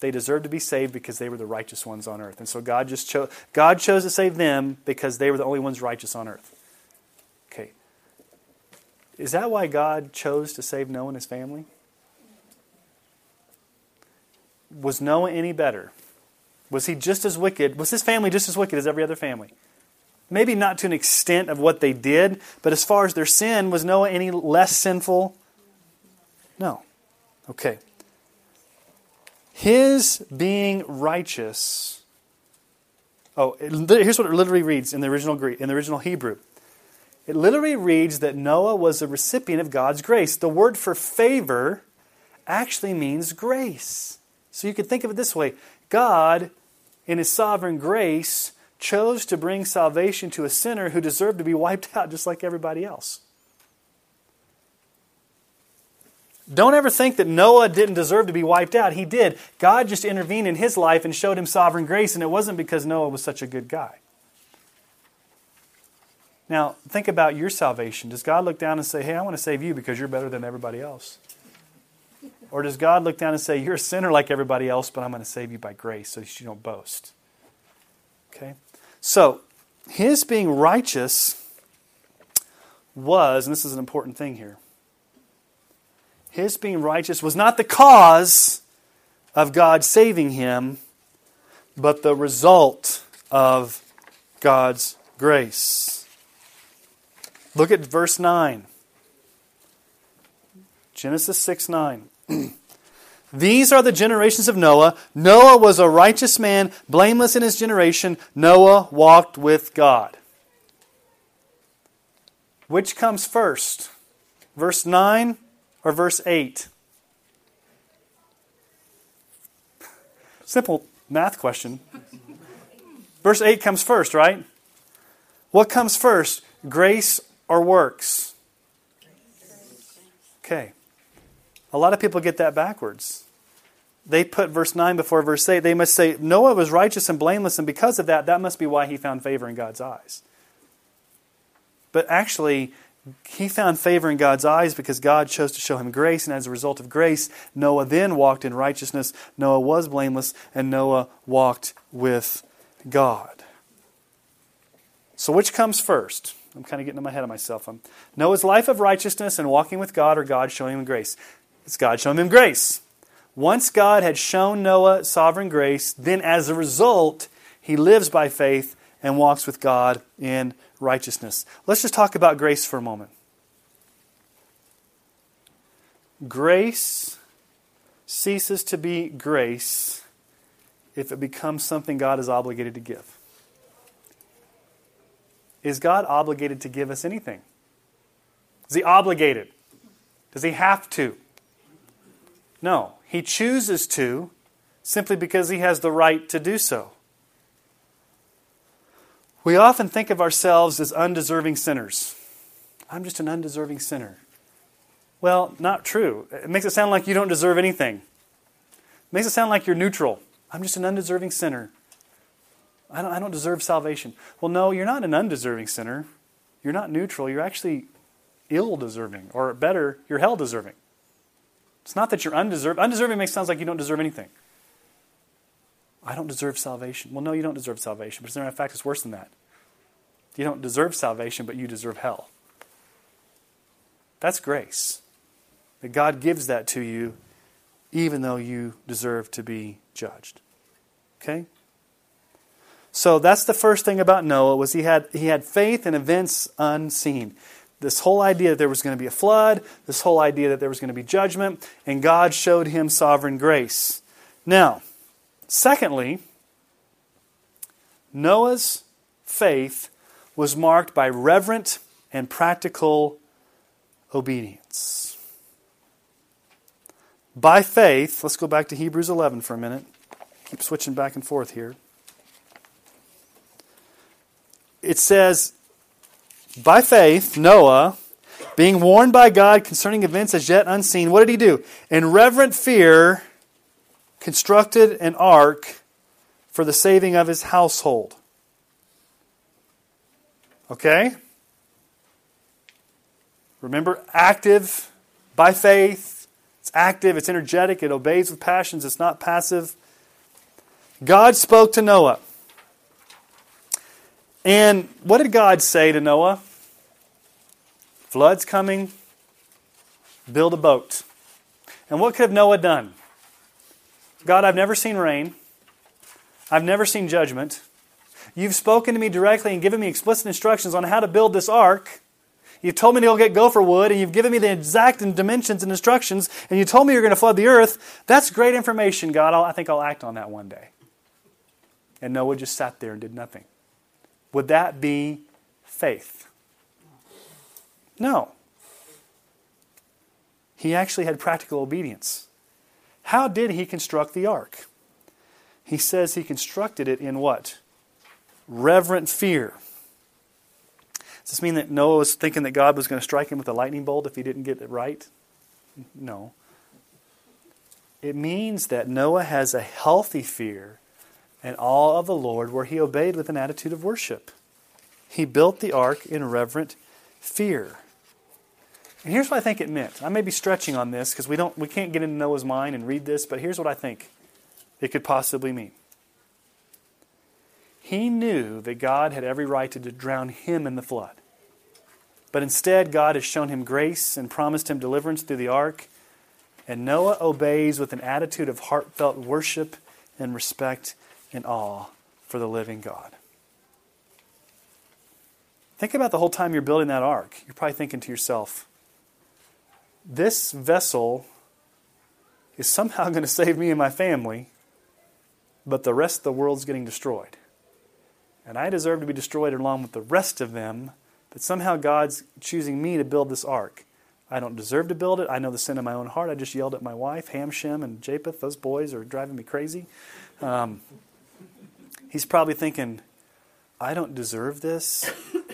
They deserved to be saved because they were the righteous ones on earth. And so God just chose God chose to save them because they were the only ones righteous on earth. Okay. Is that why God chose to save Noah and his family? Was Noah any better? Was he just as wicked? Was his family just as wicked as every other family? Maybe not to an extent of what they did, but as far as their sin, was Noah any less sinful? No. Okay. His being righteous. Oh, here's what it literally reads in the original Greek, in the original Hebrew. It literally reads that Noah was a recipient of God's grace. The word for favor actually means grace. So you could think of it this way God, in His sovereign grace, chose to bring salvation to a sinner who deserved to be wiped out just like everybody else. Don't ever think that Noah didn't deserve to be wiped out. He did. God just intervened in his life and showed him sovereign grace, and it wasn't because Noah was such a good guy. Now, think about your salvation. Does God look down and say, Hey, I want to save you because you're better than everybody else? Or does God look down and say, You're a sinner like everybody else, but I'm going to save you by grace so that you don't boast? Okay? So, his being righteous was, and this is an important thing here, his being righteous was not the cause of God saving him, but the result of God's grace. Look at verse 9. Genesis 6 9. These are the generations of Noah. Noah was a righteous man, blameless in his generation. Noah walked with God. Which comes first? Verse 9 or verse 8? Simple math question. Verse 8 comes first, right? What comes first, grace or works? Okay. A lot of people get that backwards. They put verse 9 before verse 8. They must say, Noah was righteous and blameless, and because of that, that must be why he found favor in God's eyes. But actually, he found favor in God's eyes because God chose to show him grace, and as a result of grace, Noah then walked in righteousness. Noah was blameless, and Noah walked with God. So, which comes first? I'm kind of getting in my head of myself. I'm, Noah's life of righteousness and walking with God, or God showing him grace? God showing him grace. Once God had shown Noah sovereign grace, then as a result, he lives by faith and walks with God in righteousness. Let's just talk about grace for a moment. Grace ceases to be grace if it becomes something God is obligated to give. Is God obligated to give us anything? Is he obligated? Does he have to? No. He chooses to simply because he has the right to do so. We often think of ourselves as undeserving sinners. I'm just an undeserving sinner. Well, not true. It makes it sound like you don't deserve anything. It makes it sound like you're neutral. I'm just an undeserving sinner. I don't, I don't deserve salvation. Well, no, you're not an undeserving sinner. You're not neutral. You're actually ill deserving, or better, you're hell deserving. It's not that you're undeserving. Undeserving makes sounds like you don't deserve anything. I don't deserve salvation. Well, no, you don't deserve salvation. But as a matter of fact, it's worse than that. You don't deserve salvation, but you deserve hell. That's grace. That God gives that to you, even though you deserve to be judged. Okay? So that's the first thing about Noah was he had he had faith in events unseen. This whole idea that there was going to be a flood, this whole idea that there was going to be judgment, and God showed him sovereign grace. Now, Secondly, Noah's faith was marked by reverent and practical obedience. By faith, let's go back to Hebrews 11 for a minute. Keep switching back and forth here. It says, By faith, Noah, being warned by God concerning events as yet unseen, what did he do? In reverent fear, constructed an ark for the saving of his household. Okay? Remember, active by faith. It's active, it's energetic, it obeys with passions, it's not passive. God spoke to Noah. And what did God say to Noah? Flood's coming, build a boat. And what could have Noah done? God, I've never seen rain. I've never seen judgment. You've spoken to me directly and given me explicit instructions on how to build this ark. You've told me to go get gopher wood, and you've given me the exact dimensions and instructions, and you told me you're going to flood the earth. That's great information, God. I'll, I think I'll act on that one day. And Noah just sat there and did nothing. Would that be faith? No. He actually had practical obedience. How did he construct the ark? He says he constructed it in what? Reverent fear. Does this mean that Noah was thinking that God was going to strike him with a lightning bolt if he didn't get it right? No. It means that Noah has a healthy fear and awe of the Lord where he obeyed with an attitude of worship. He built the ark in reverent fear. And here's what I think it meant. I may be stretching on this because we don't we can't get into Noah's mind and read this, but here's what I think it could possibly mean. he knew that God had every right to drown him in the flood. But instead, God has shown him grace and promised him deliverance through the ark. And Noah obeys with an attitude of heartfelt worship and respect and awe for the living God. Think about the whole time you're building that ark. You're probably thinking to yourself, this vessel is somehow going to save me and my family, but the rest of the world's getting destroyed. And I deserve to be destroyed along with the rest of them, but somehow God's choosing me to build this ark. I don't deserve to build it. I know the sin in my own heart. I just yelled at my wife, Ham, Shem, and Japheth. Those boys are driving me crazy. Um, he's probably thinking, I don't deserve this,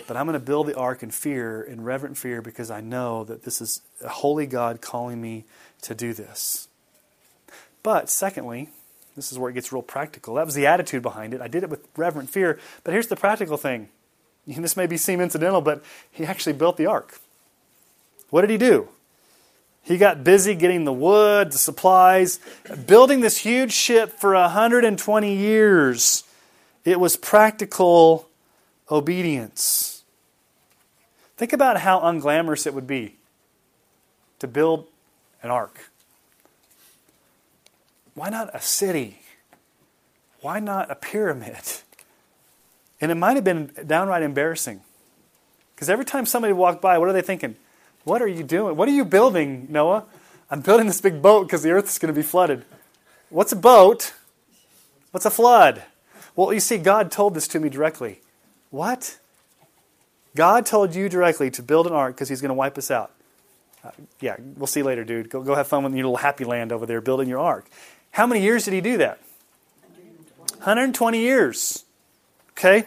but I'm going to build the ark in fear, in reverent fear, because I know that this is a holy God calling me to do this. But secondly, this is where it gets real practical. That was the attitude behind it. I did it with reverent fear. But here's the practical thing. And this may be seem incidental, but he actually built the ark. What did he do? He got busy getting the wood, the supplies, building this huge ship for 120 years. It was practical obedience. Think about how unglamorous it would be to build an ark. Why not a city? Why not a pyramid? And it might have been downright embarrassing. Because every time somebody walked by, what are they thinking? What are you doing? What are you building, Noah? I'm building this big boat because the earth is going to be flooded. What's a boat? What's a flood? Well, you see, God told this to me directly. What? God told you directly to build an ark because He's going to wipe us out. Uh, yeah, we'll see later, dude. Go, go have fun with your little happy land over there building your ark. How many years did He do that? 120 years. Okay?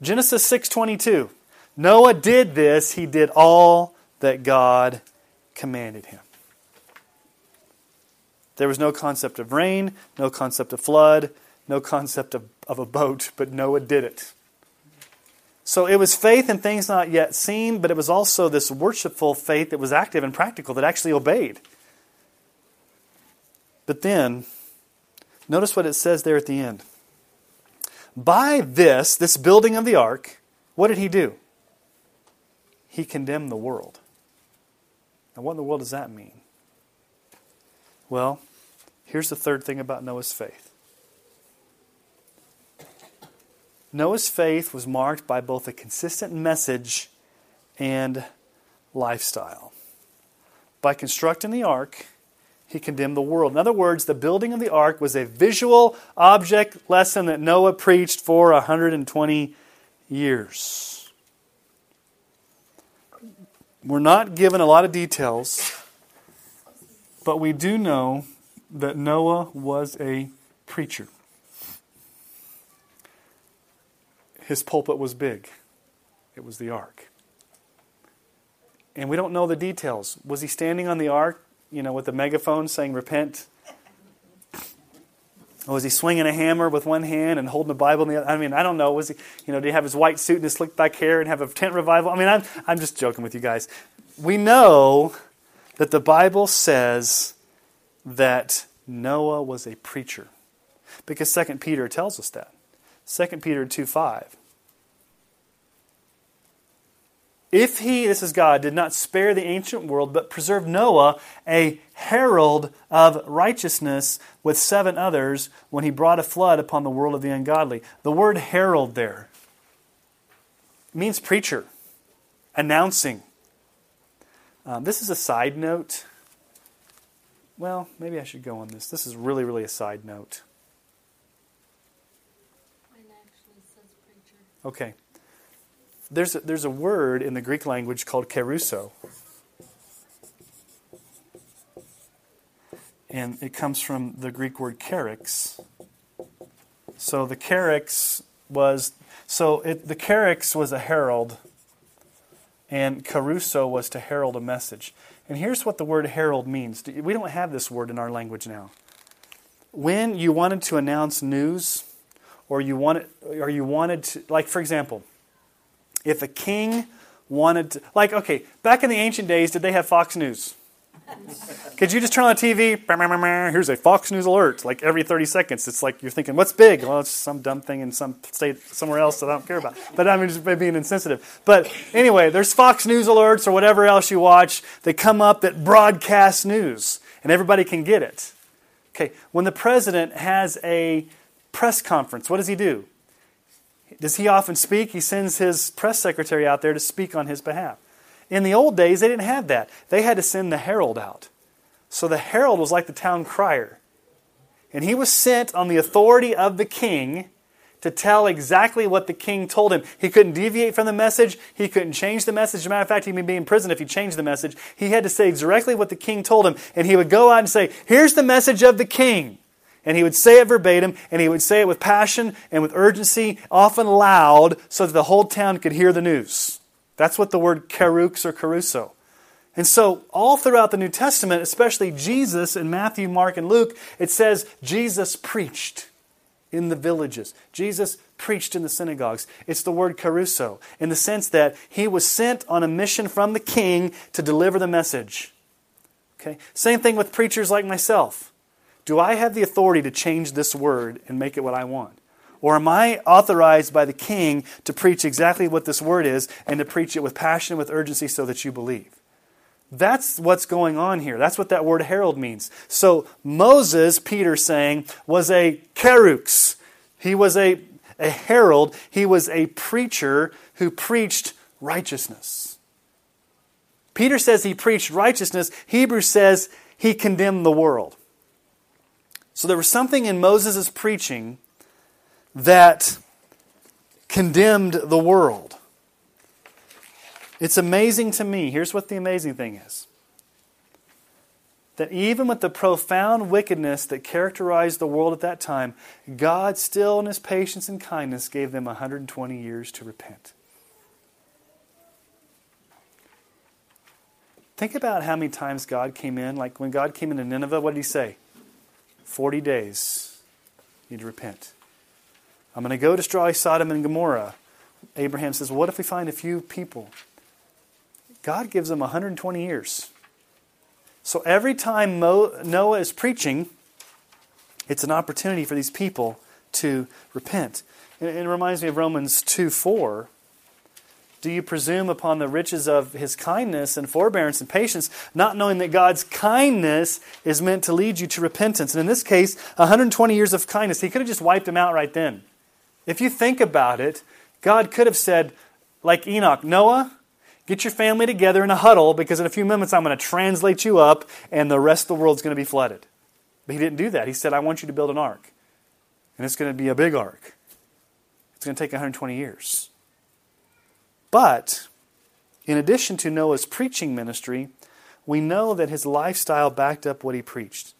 Genesis 6:22. Noah did this, he did all that God commanded him. There was no concept of rain, no concept of flood, no concept of, of a boat, but Noah did it. So it was faith in things not yet seen, but it was also this worshipful faith that was active and practical that actually obeyed. But then, notice what it says there at the end. By this, this building of the ark, what did he do? He condemned the world. Now, what in the world does that mean? Well, here's the third thing about Noah's faith Noah's faith was marked by both a consistent message and lifestyle. By constructing the ark, he condemned the world. In other words, the building of the ark was a visual object lesson that Noah preached for 120 years. We're not given a lot of details, but we do know that Noah was a preacher. His pulpit was big. It was the ark. And we don't know the details. Was he standing on the ark, you know, with a megaphone saying, Repent? Or was he swinging a hammer with one hand and holding a Bible in the other? I mean, I don't know. Was he, you know, did he have his white suit and his slicked back hair and have a tent revival? I mean, I'm, I'm just joking with you guys. We know that the Bible says that Noah was a preacher because 2 Peter tells us that. 2 Peter 2 5. If he, this is God, did not spare the ancient world, but preserved Noah, a herald of righteousness, with seven others, when he brought a flood upon the world of the ungodly. The word herald there means preacher, announcing. Um, this is a side note. Well, maybe I should go on this. This is really, really a side note. Okay. There's a, there's a word in the Greek language called kerusso. And it comes from the Greek word kerix. So the kerix was so it, the kerix was a herald, and kerusso was to herald a message. And here's what the word herald means. We don't have this word in our language now. When you wanted to announce news, or you wanted, or you wanted to, like for example, if a king wanted to, like, okay, back in the ancient days, did they have Fox News? Could you just turn on the TV? Here's a Fox News alert. Like every 30 seconds, it's like you're thinking, "What's big?" Well, it's some dumb thing in some state somewhere else that I don't care about. But I'm just being insensitive. But anyway, there's Fox News alerts or whatever else you watch that come up that broadcast news, and everybody can get it. Okay, when the president has a press conference, what does he do? Does he often speak? He sends his press secretary out there to speak on his behalf. In the old days, they didn't have that. They had to send the herald out. So the herald was like the town crier. And he was sent on the authority of the king to tell exactly what the king told him. He couldn't deviate from the message. He couldn't change the message. As a matter of fact, he'd be in prison if he changed the message. He had to say directly what the king told him. And he would go out and say, Here's the message of the king. And he would say it verbatim, and he would say it with passion and with urgency, often loud, so that the whole town could hear the news. That's what the word kerux or kerusso. And so, all throughout the New Testament, especially Jesus in Matthew, Mark, and Luke, it says Jesus preached in the villages. Jesus preached in the synagogues. It's the word kerusso, in the sense that he was sent on a mission from the king to deliver the message. Okay? Same thing with preachers like myself. Do I have the authority to change this word and make it what I want? Or am I authorized by the king to preach exactly what this word is and to preach it with passion and with urgency so that you believe? That's what's going on here. That's what that word herald means. So Moses, Peter saying, was a kerux. He was a, a herald. He was a preacher who preached righteousness. Peter says he preached righteousness. Hebrews says he condemned the world. So there was something in Moses' preaching that condemned the world. It's amazing to me. Here's what the amazing thing is that even with the profound wickedness that characterized the world at that time, God still, in His patience and kindness, gave them 120 years to repent. Think about how many times God came in. Like when God came into Nineveh, what did He say? 40 days. You need to repent. I'm going to go destroy Sodom and Gomorrah. Abraham says, What if we find a few people? God gives them 120 years. So every time Noah is preaching, it's an opportunity for these people to repent. And It reminds me of Romans 2 4. Do you presume upon the riches of his kindness and forbearance and patience, not knowing that God's kindness is meant to lead you to repentance? And in this case, 120 years of kindness, he could have just wiped him out right then. If you think about it, God could have said, like Enoch, Noah, get your family together in a huddle because in a few moments I'm going to translate you up and the rest of the world's going to be flooded. But he didn't do that. He said, I want you to build an ark. And it's going to be a big ark. It's going to take 120 years. But in addition to Noah's preaching ministry, we know that his lifestyle backed up what he preached.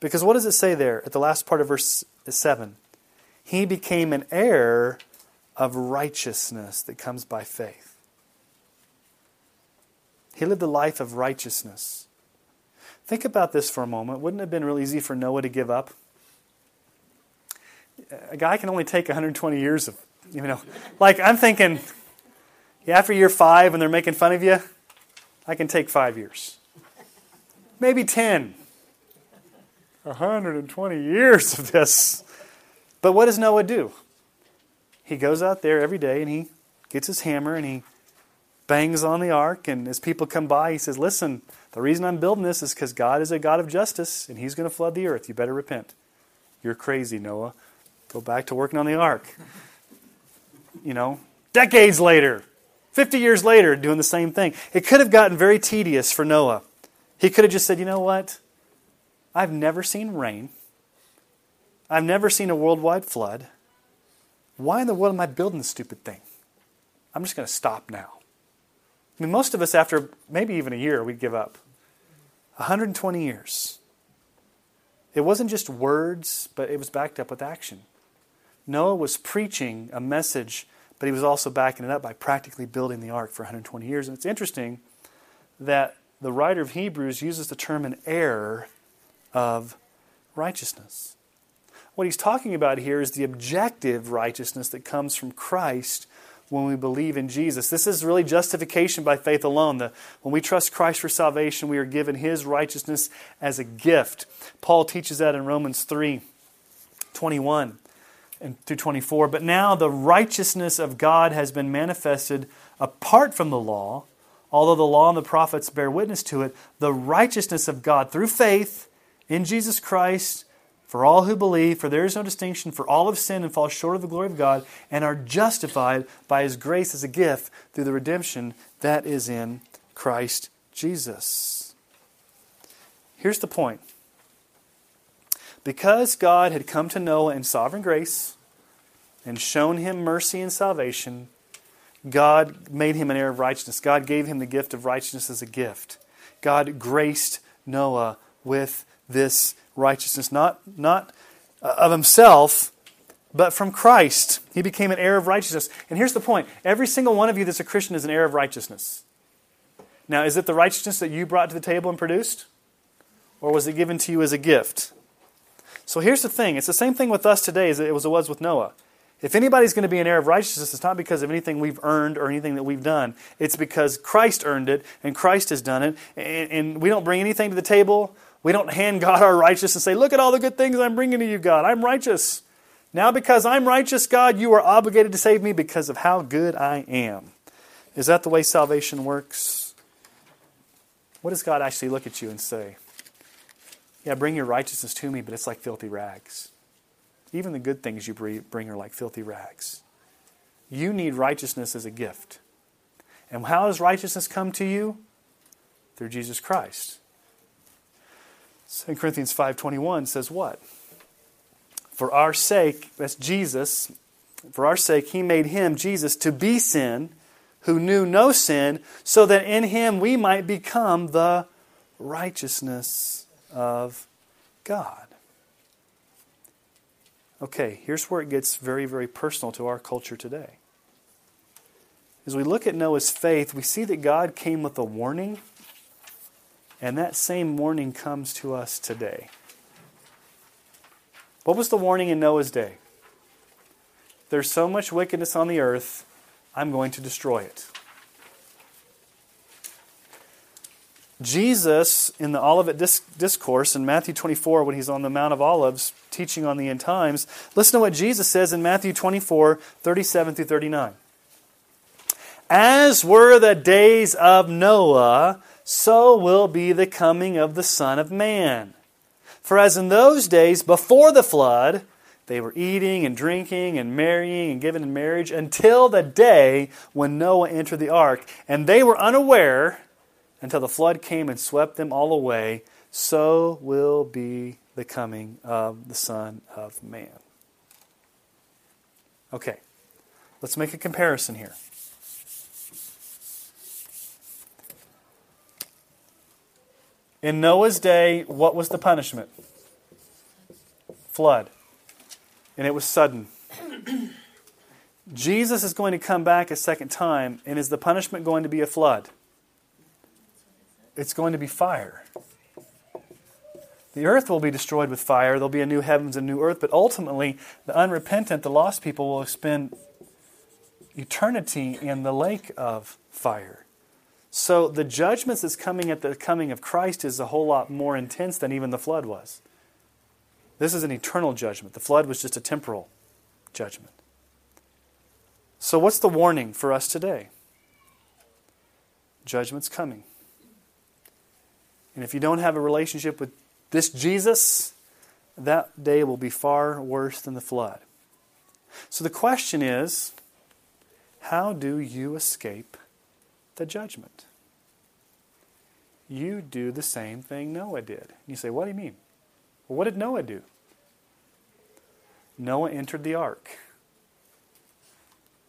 Because what does it say there at the last part of verse 7? He became an heir of righteousness that comes by faith. He lived a life of righteousness. Think about this for a moment. Wouldn't it have been real easy for Noah to give up? A guy can only take 120 years of, you know, like I'm thinking, after year five and they're making fun of you, I can take five years. Maybe 10. 120 years of this. But what does Noah do? He goes out there every day and he gets his hammer and he bangs on the ark. And as people come by, he says, Listen, the reason I'm building this is because God is a God of justice and he's going to flood the earth. You better repent. You're crazy, Noah. Go back to working on the ark. You know, decades later, 50 years later, doing the same thing. It could have gotten very tedious for Noah. He could have just said, you know what? I've never seen rain. I've never seen a worldwide flood. Why in the world am I building this stupid thing? I'm just going to stop now. I mean, most of us, after maybe even a year, we'd give up. 120 years. It wasn't just words, but it was backed up with action. Noah was preaching a message but he was also backing it up by practically building the ark for 120 years. And it's interesting that the writer of Hebrews uses the term an heir of righteousness. What he's talking about here is the objective righteousness that comes from Christ when we believe in Jesus. This is really justification by faith alone. The, when we trust Christ for salvation, we are given his righteousness as a gift. Paul teaches that in Romans 3 21 and through 24. But now the righteousness of God has been manifested apart from the law, although the law and the prophets bear witness to it. The righteousness of God through faith in Jesus Christ for all who believe, for there is no distinction, for all have sinned and fall short of the glory of God, and are justified by his grace as a gift through the redemption that is in Christ Jesus. Here's the point. Because God had come to Noah in sovereign grace and shown him mercy and salvation, God made him an heir of righteousness. God gave him the gift of righteousness as a gift. God graced Noah with this righteousness, not, not uh, of himself, but from Christ. He became an heir of righteousness. And here's the point every single one of you that's a Christian is an heir of righteousness. Now, is it the righteousness that you brought to the table and produced? Or was it given to you as a gift? So here's the thing it's the same thing with us today as it was, it was with Noah. If anybody's going to be an heir of righteousness, it's not because of anything we've earned or anything that we've done. It's because Christ earned it and Christ has done it. And, and we don't bring anything to the table. We don't hand God our righteousness and say, Look at all the good things I'm bringing to you, God. I'm righteous. Now, because I'm righteous, God, you are obligated to save me because of how good I am. Is that the way salvation works? What does God actually look at you and say? Yeah, bring your righteousness to me, but it's like filthy rags. Even the good things you bring are like filthy rags. You need righteousness as a gift. And how does righteousness come to you? Through Jesus Christ. 2 Corinthians 5:21 says what? For our sake, that's Jesus, for our sake he made him Jesus to be sin who knew no sin so that in him we might become the righteousness of God. Okay, here's where it gets very very personal to our culture today. As we look at Noah's faith, we see that God came with a warning and that same warning comes to us today. What was the warning in Noah's day? There's so much wickedness on the earth, I'm going to destroy it. Jesus, in the Olivet Discourse in Matthew 24, when he's on the Mount of Olives teaching on the end times, listen to what Jesus says in Matthew 24, 37 through 39. As were the days of Noah, so will be the coming of the Son of Man. For as in those days before the flood, they were eating and drinking and marrying and giving in marriage until the day when Noah entered the ark. And they were unaware until the flood came and swept them all away. So will be the coming of the Son of Man. Okay, let's make a comparison here. In Noah's day, what was the punishment? Flood. And it was sudden. Jesus is going to come back a second time, and is the punishment going to be a flood? It's going to be fire. The earth will be destroyed with fire. There'll be a new heavens and new earth, but ultimately, the unrepentant, the lost people, will spend eternity in the lake of fire. So the judgments that's coming at the coming of Christ is a whole lot more intense than even the flood was. This is an eternal judgment. The flood was just a temporal judgment. So, what's the warning for us today? Judgment's coming. And if you don't have a relationship with this Jesus, that day will be far worse than the flood. So the question is how do you escape the judgment. You do the same thing Noah did. And You say, What do you mean? Well, what did Noah do? Noah entered the ark.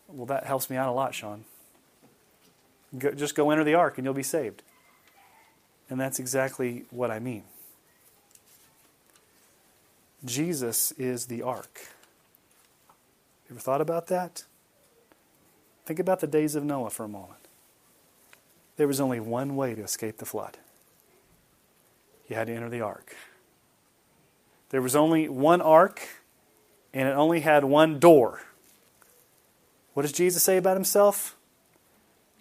Well, that helps me out a lot, Sean. Go, just go enter the ark and you'll be saved. And that's exactly what I mean. Jesus is the ark. Ever thought about that? Think about the days of Noah for a moment. There was only one way to escape the flood you had to enter the ark. There was only one ark, and it only had one door, What does Jesus say about himself?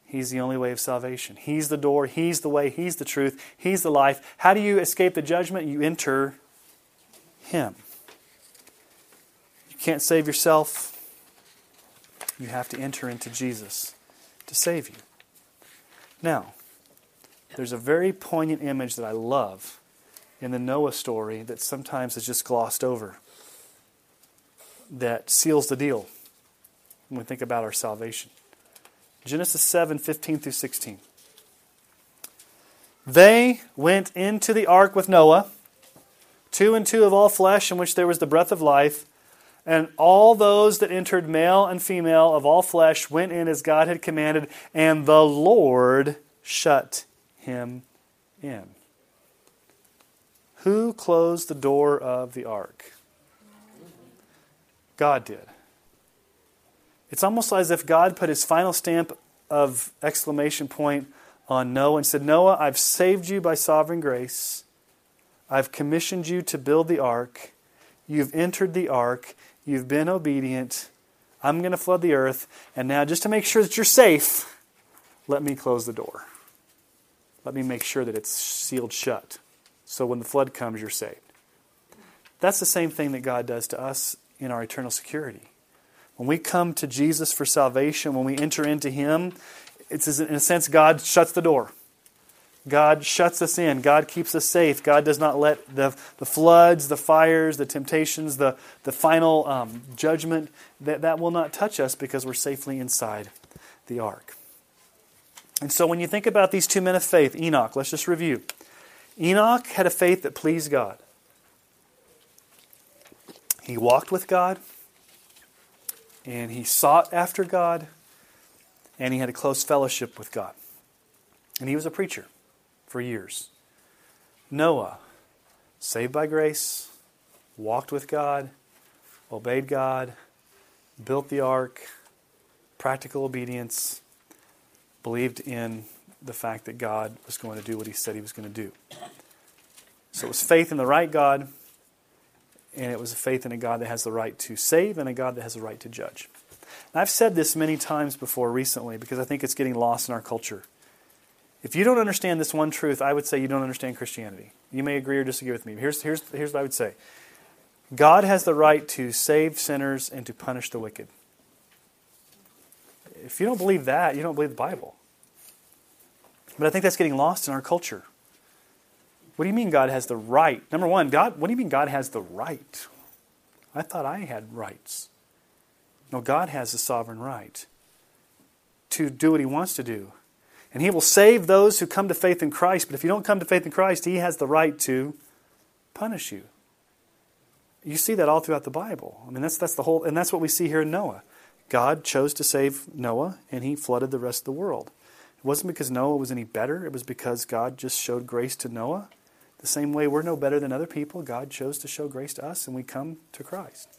He's the only way of salvation. He's the door. He's the way. He's the truth. He's the life. How do you escape the judgment? You enter Him. You can't save yourself. You have to enter into Jesus to save you. Now, there's a very poignant image that I love in the Noah story that sometimes is just glossed over that seals the deal when we think about our salvation. Genesis 7 15 through 16. They went into the ark with Noah, two and two of all flesh, in which there was the breath of life. And all those that entered, male and female of all flesh, went in as God had commanded, and the Lord shut him in. Who closed the door of the ark? God did. It's almost as if God put his final stamp of exclamation point on Noah and said, Noah, I've saved you by sovereign grace. I've commissioned you to build the ark. You've entered the ark. You've been obedient. I'm going to flood the earth. And now, just to make sure that you're safe, let me close the door. Let me make sure that it's sealed shut. So when the flood comes, you're saved. That's the same thing that God does to us in our eternal security. When we come to Jesus for salvation, when we enter into Him, it's in a sense God shuts the door. God shuts us in. God keeps us safe. God does not let the, the floods, the fires, the temptations, the, the final um, judgment, that, that will not touch us because we're safely inside the ark. And so when you think about these two men of faith, Enoch, let's just review. Enoch had a faith that pleased God. He walked with God, and he sought after God, and he had a close fellowship with God. And he was a preacher for years. Noah, saved by grace, walked with God, obeyed God, built the ark, practical obedience, believed in the fact that God was going to do what he said he was going to do. So it was faith in the right God, and it was a faith in a God that has the right to save and a God that has the right to judge. And I've said this many times before recently because I think it's getting lost in our culture. If you don't understand this one truth, I would say you don't understand Christianity. You may agree or disagree with me. Here's, here's, here's what I would say God has the right to save sinners and to punish the wicked. If you don't believe that, you don't believe the Bible. But I think that's getting lost in our culture. What do you mean God has the right? Number one, God, what do you mean God has the right? I thought I had rights. No, God has the sovereign right to do what He wants to do. And He will save those who come to faith in Christ. But if you don't come to faith in Christ, He has the right to punish you. You see that all throughout the Bible. I mean, that's, that's the whole, and that's what we see here in Noah. God chose to save Noah, and He flooded the rest of the world. It wasn't because Noah was any better, it was because God just showed grace to Noah the same way we're no better than other people, God chose to show grace to us and we come to Christ.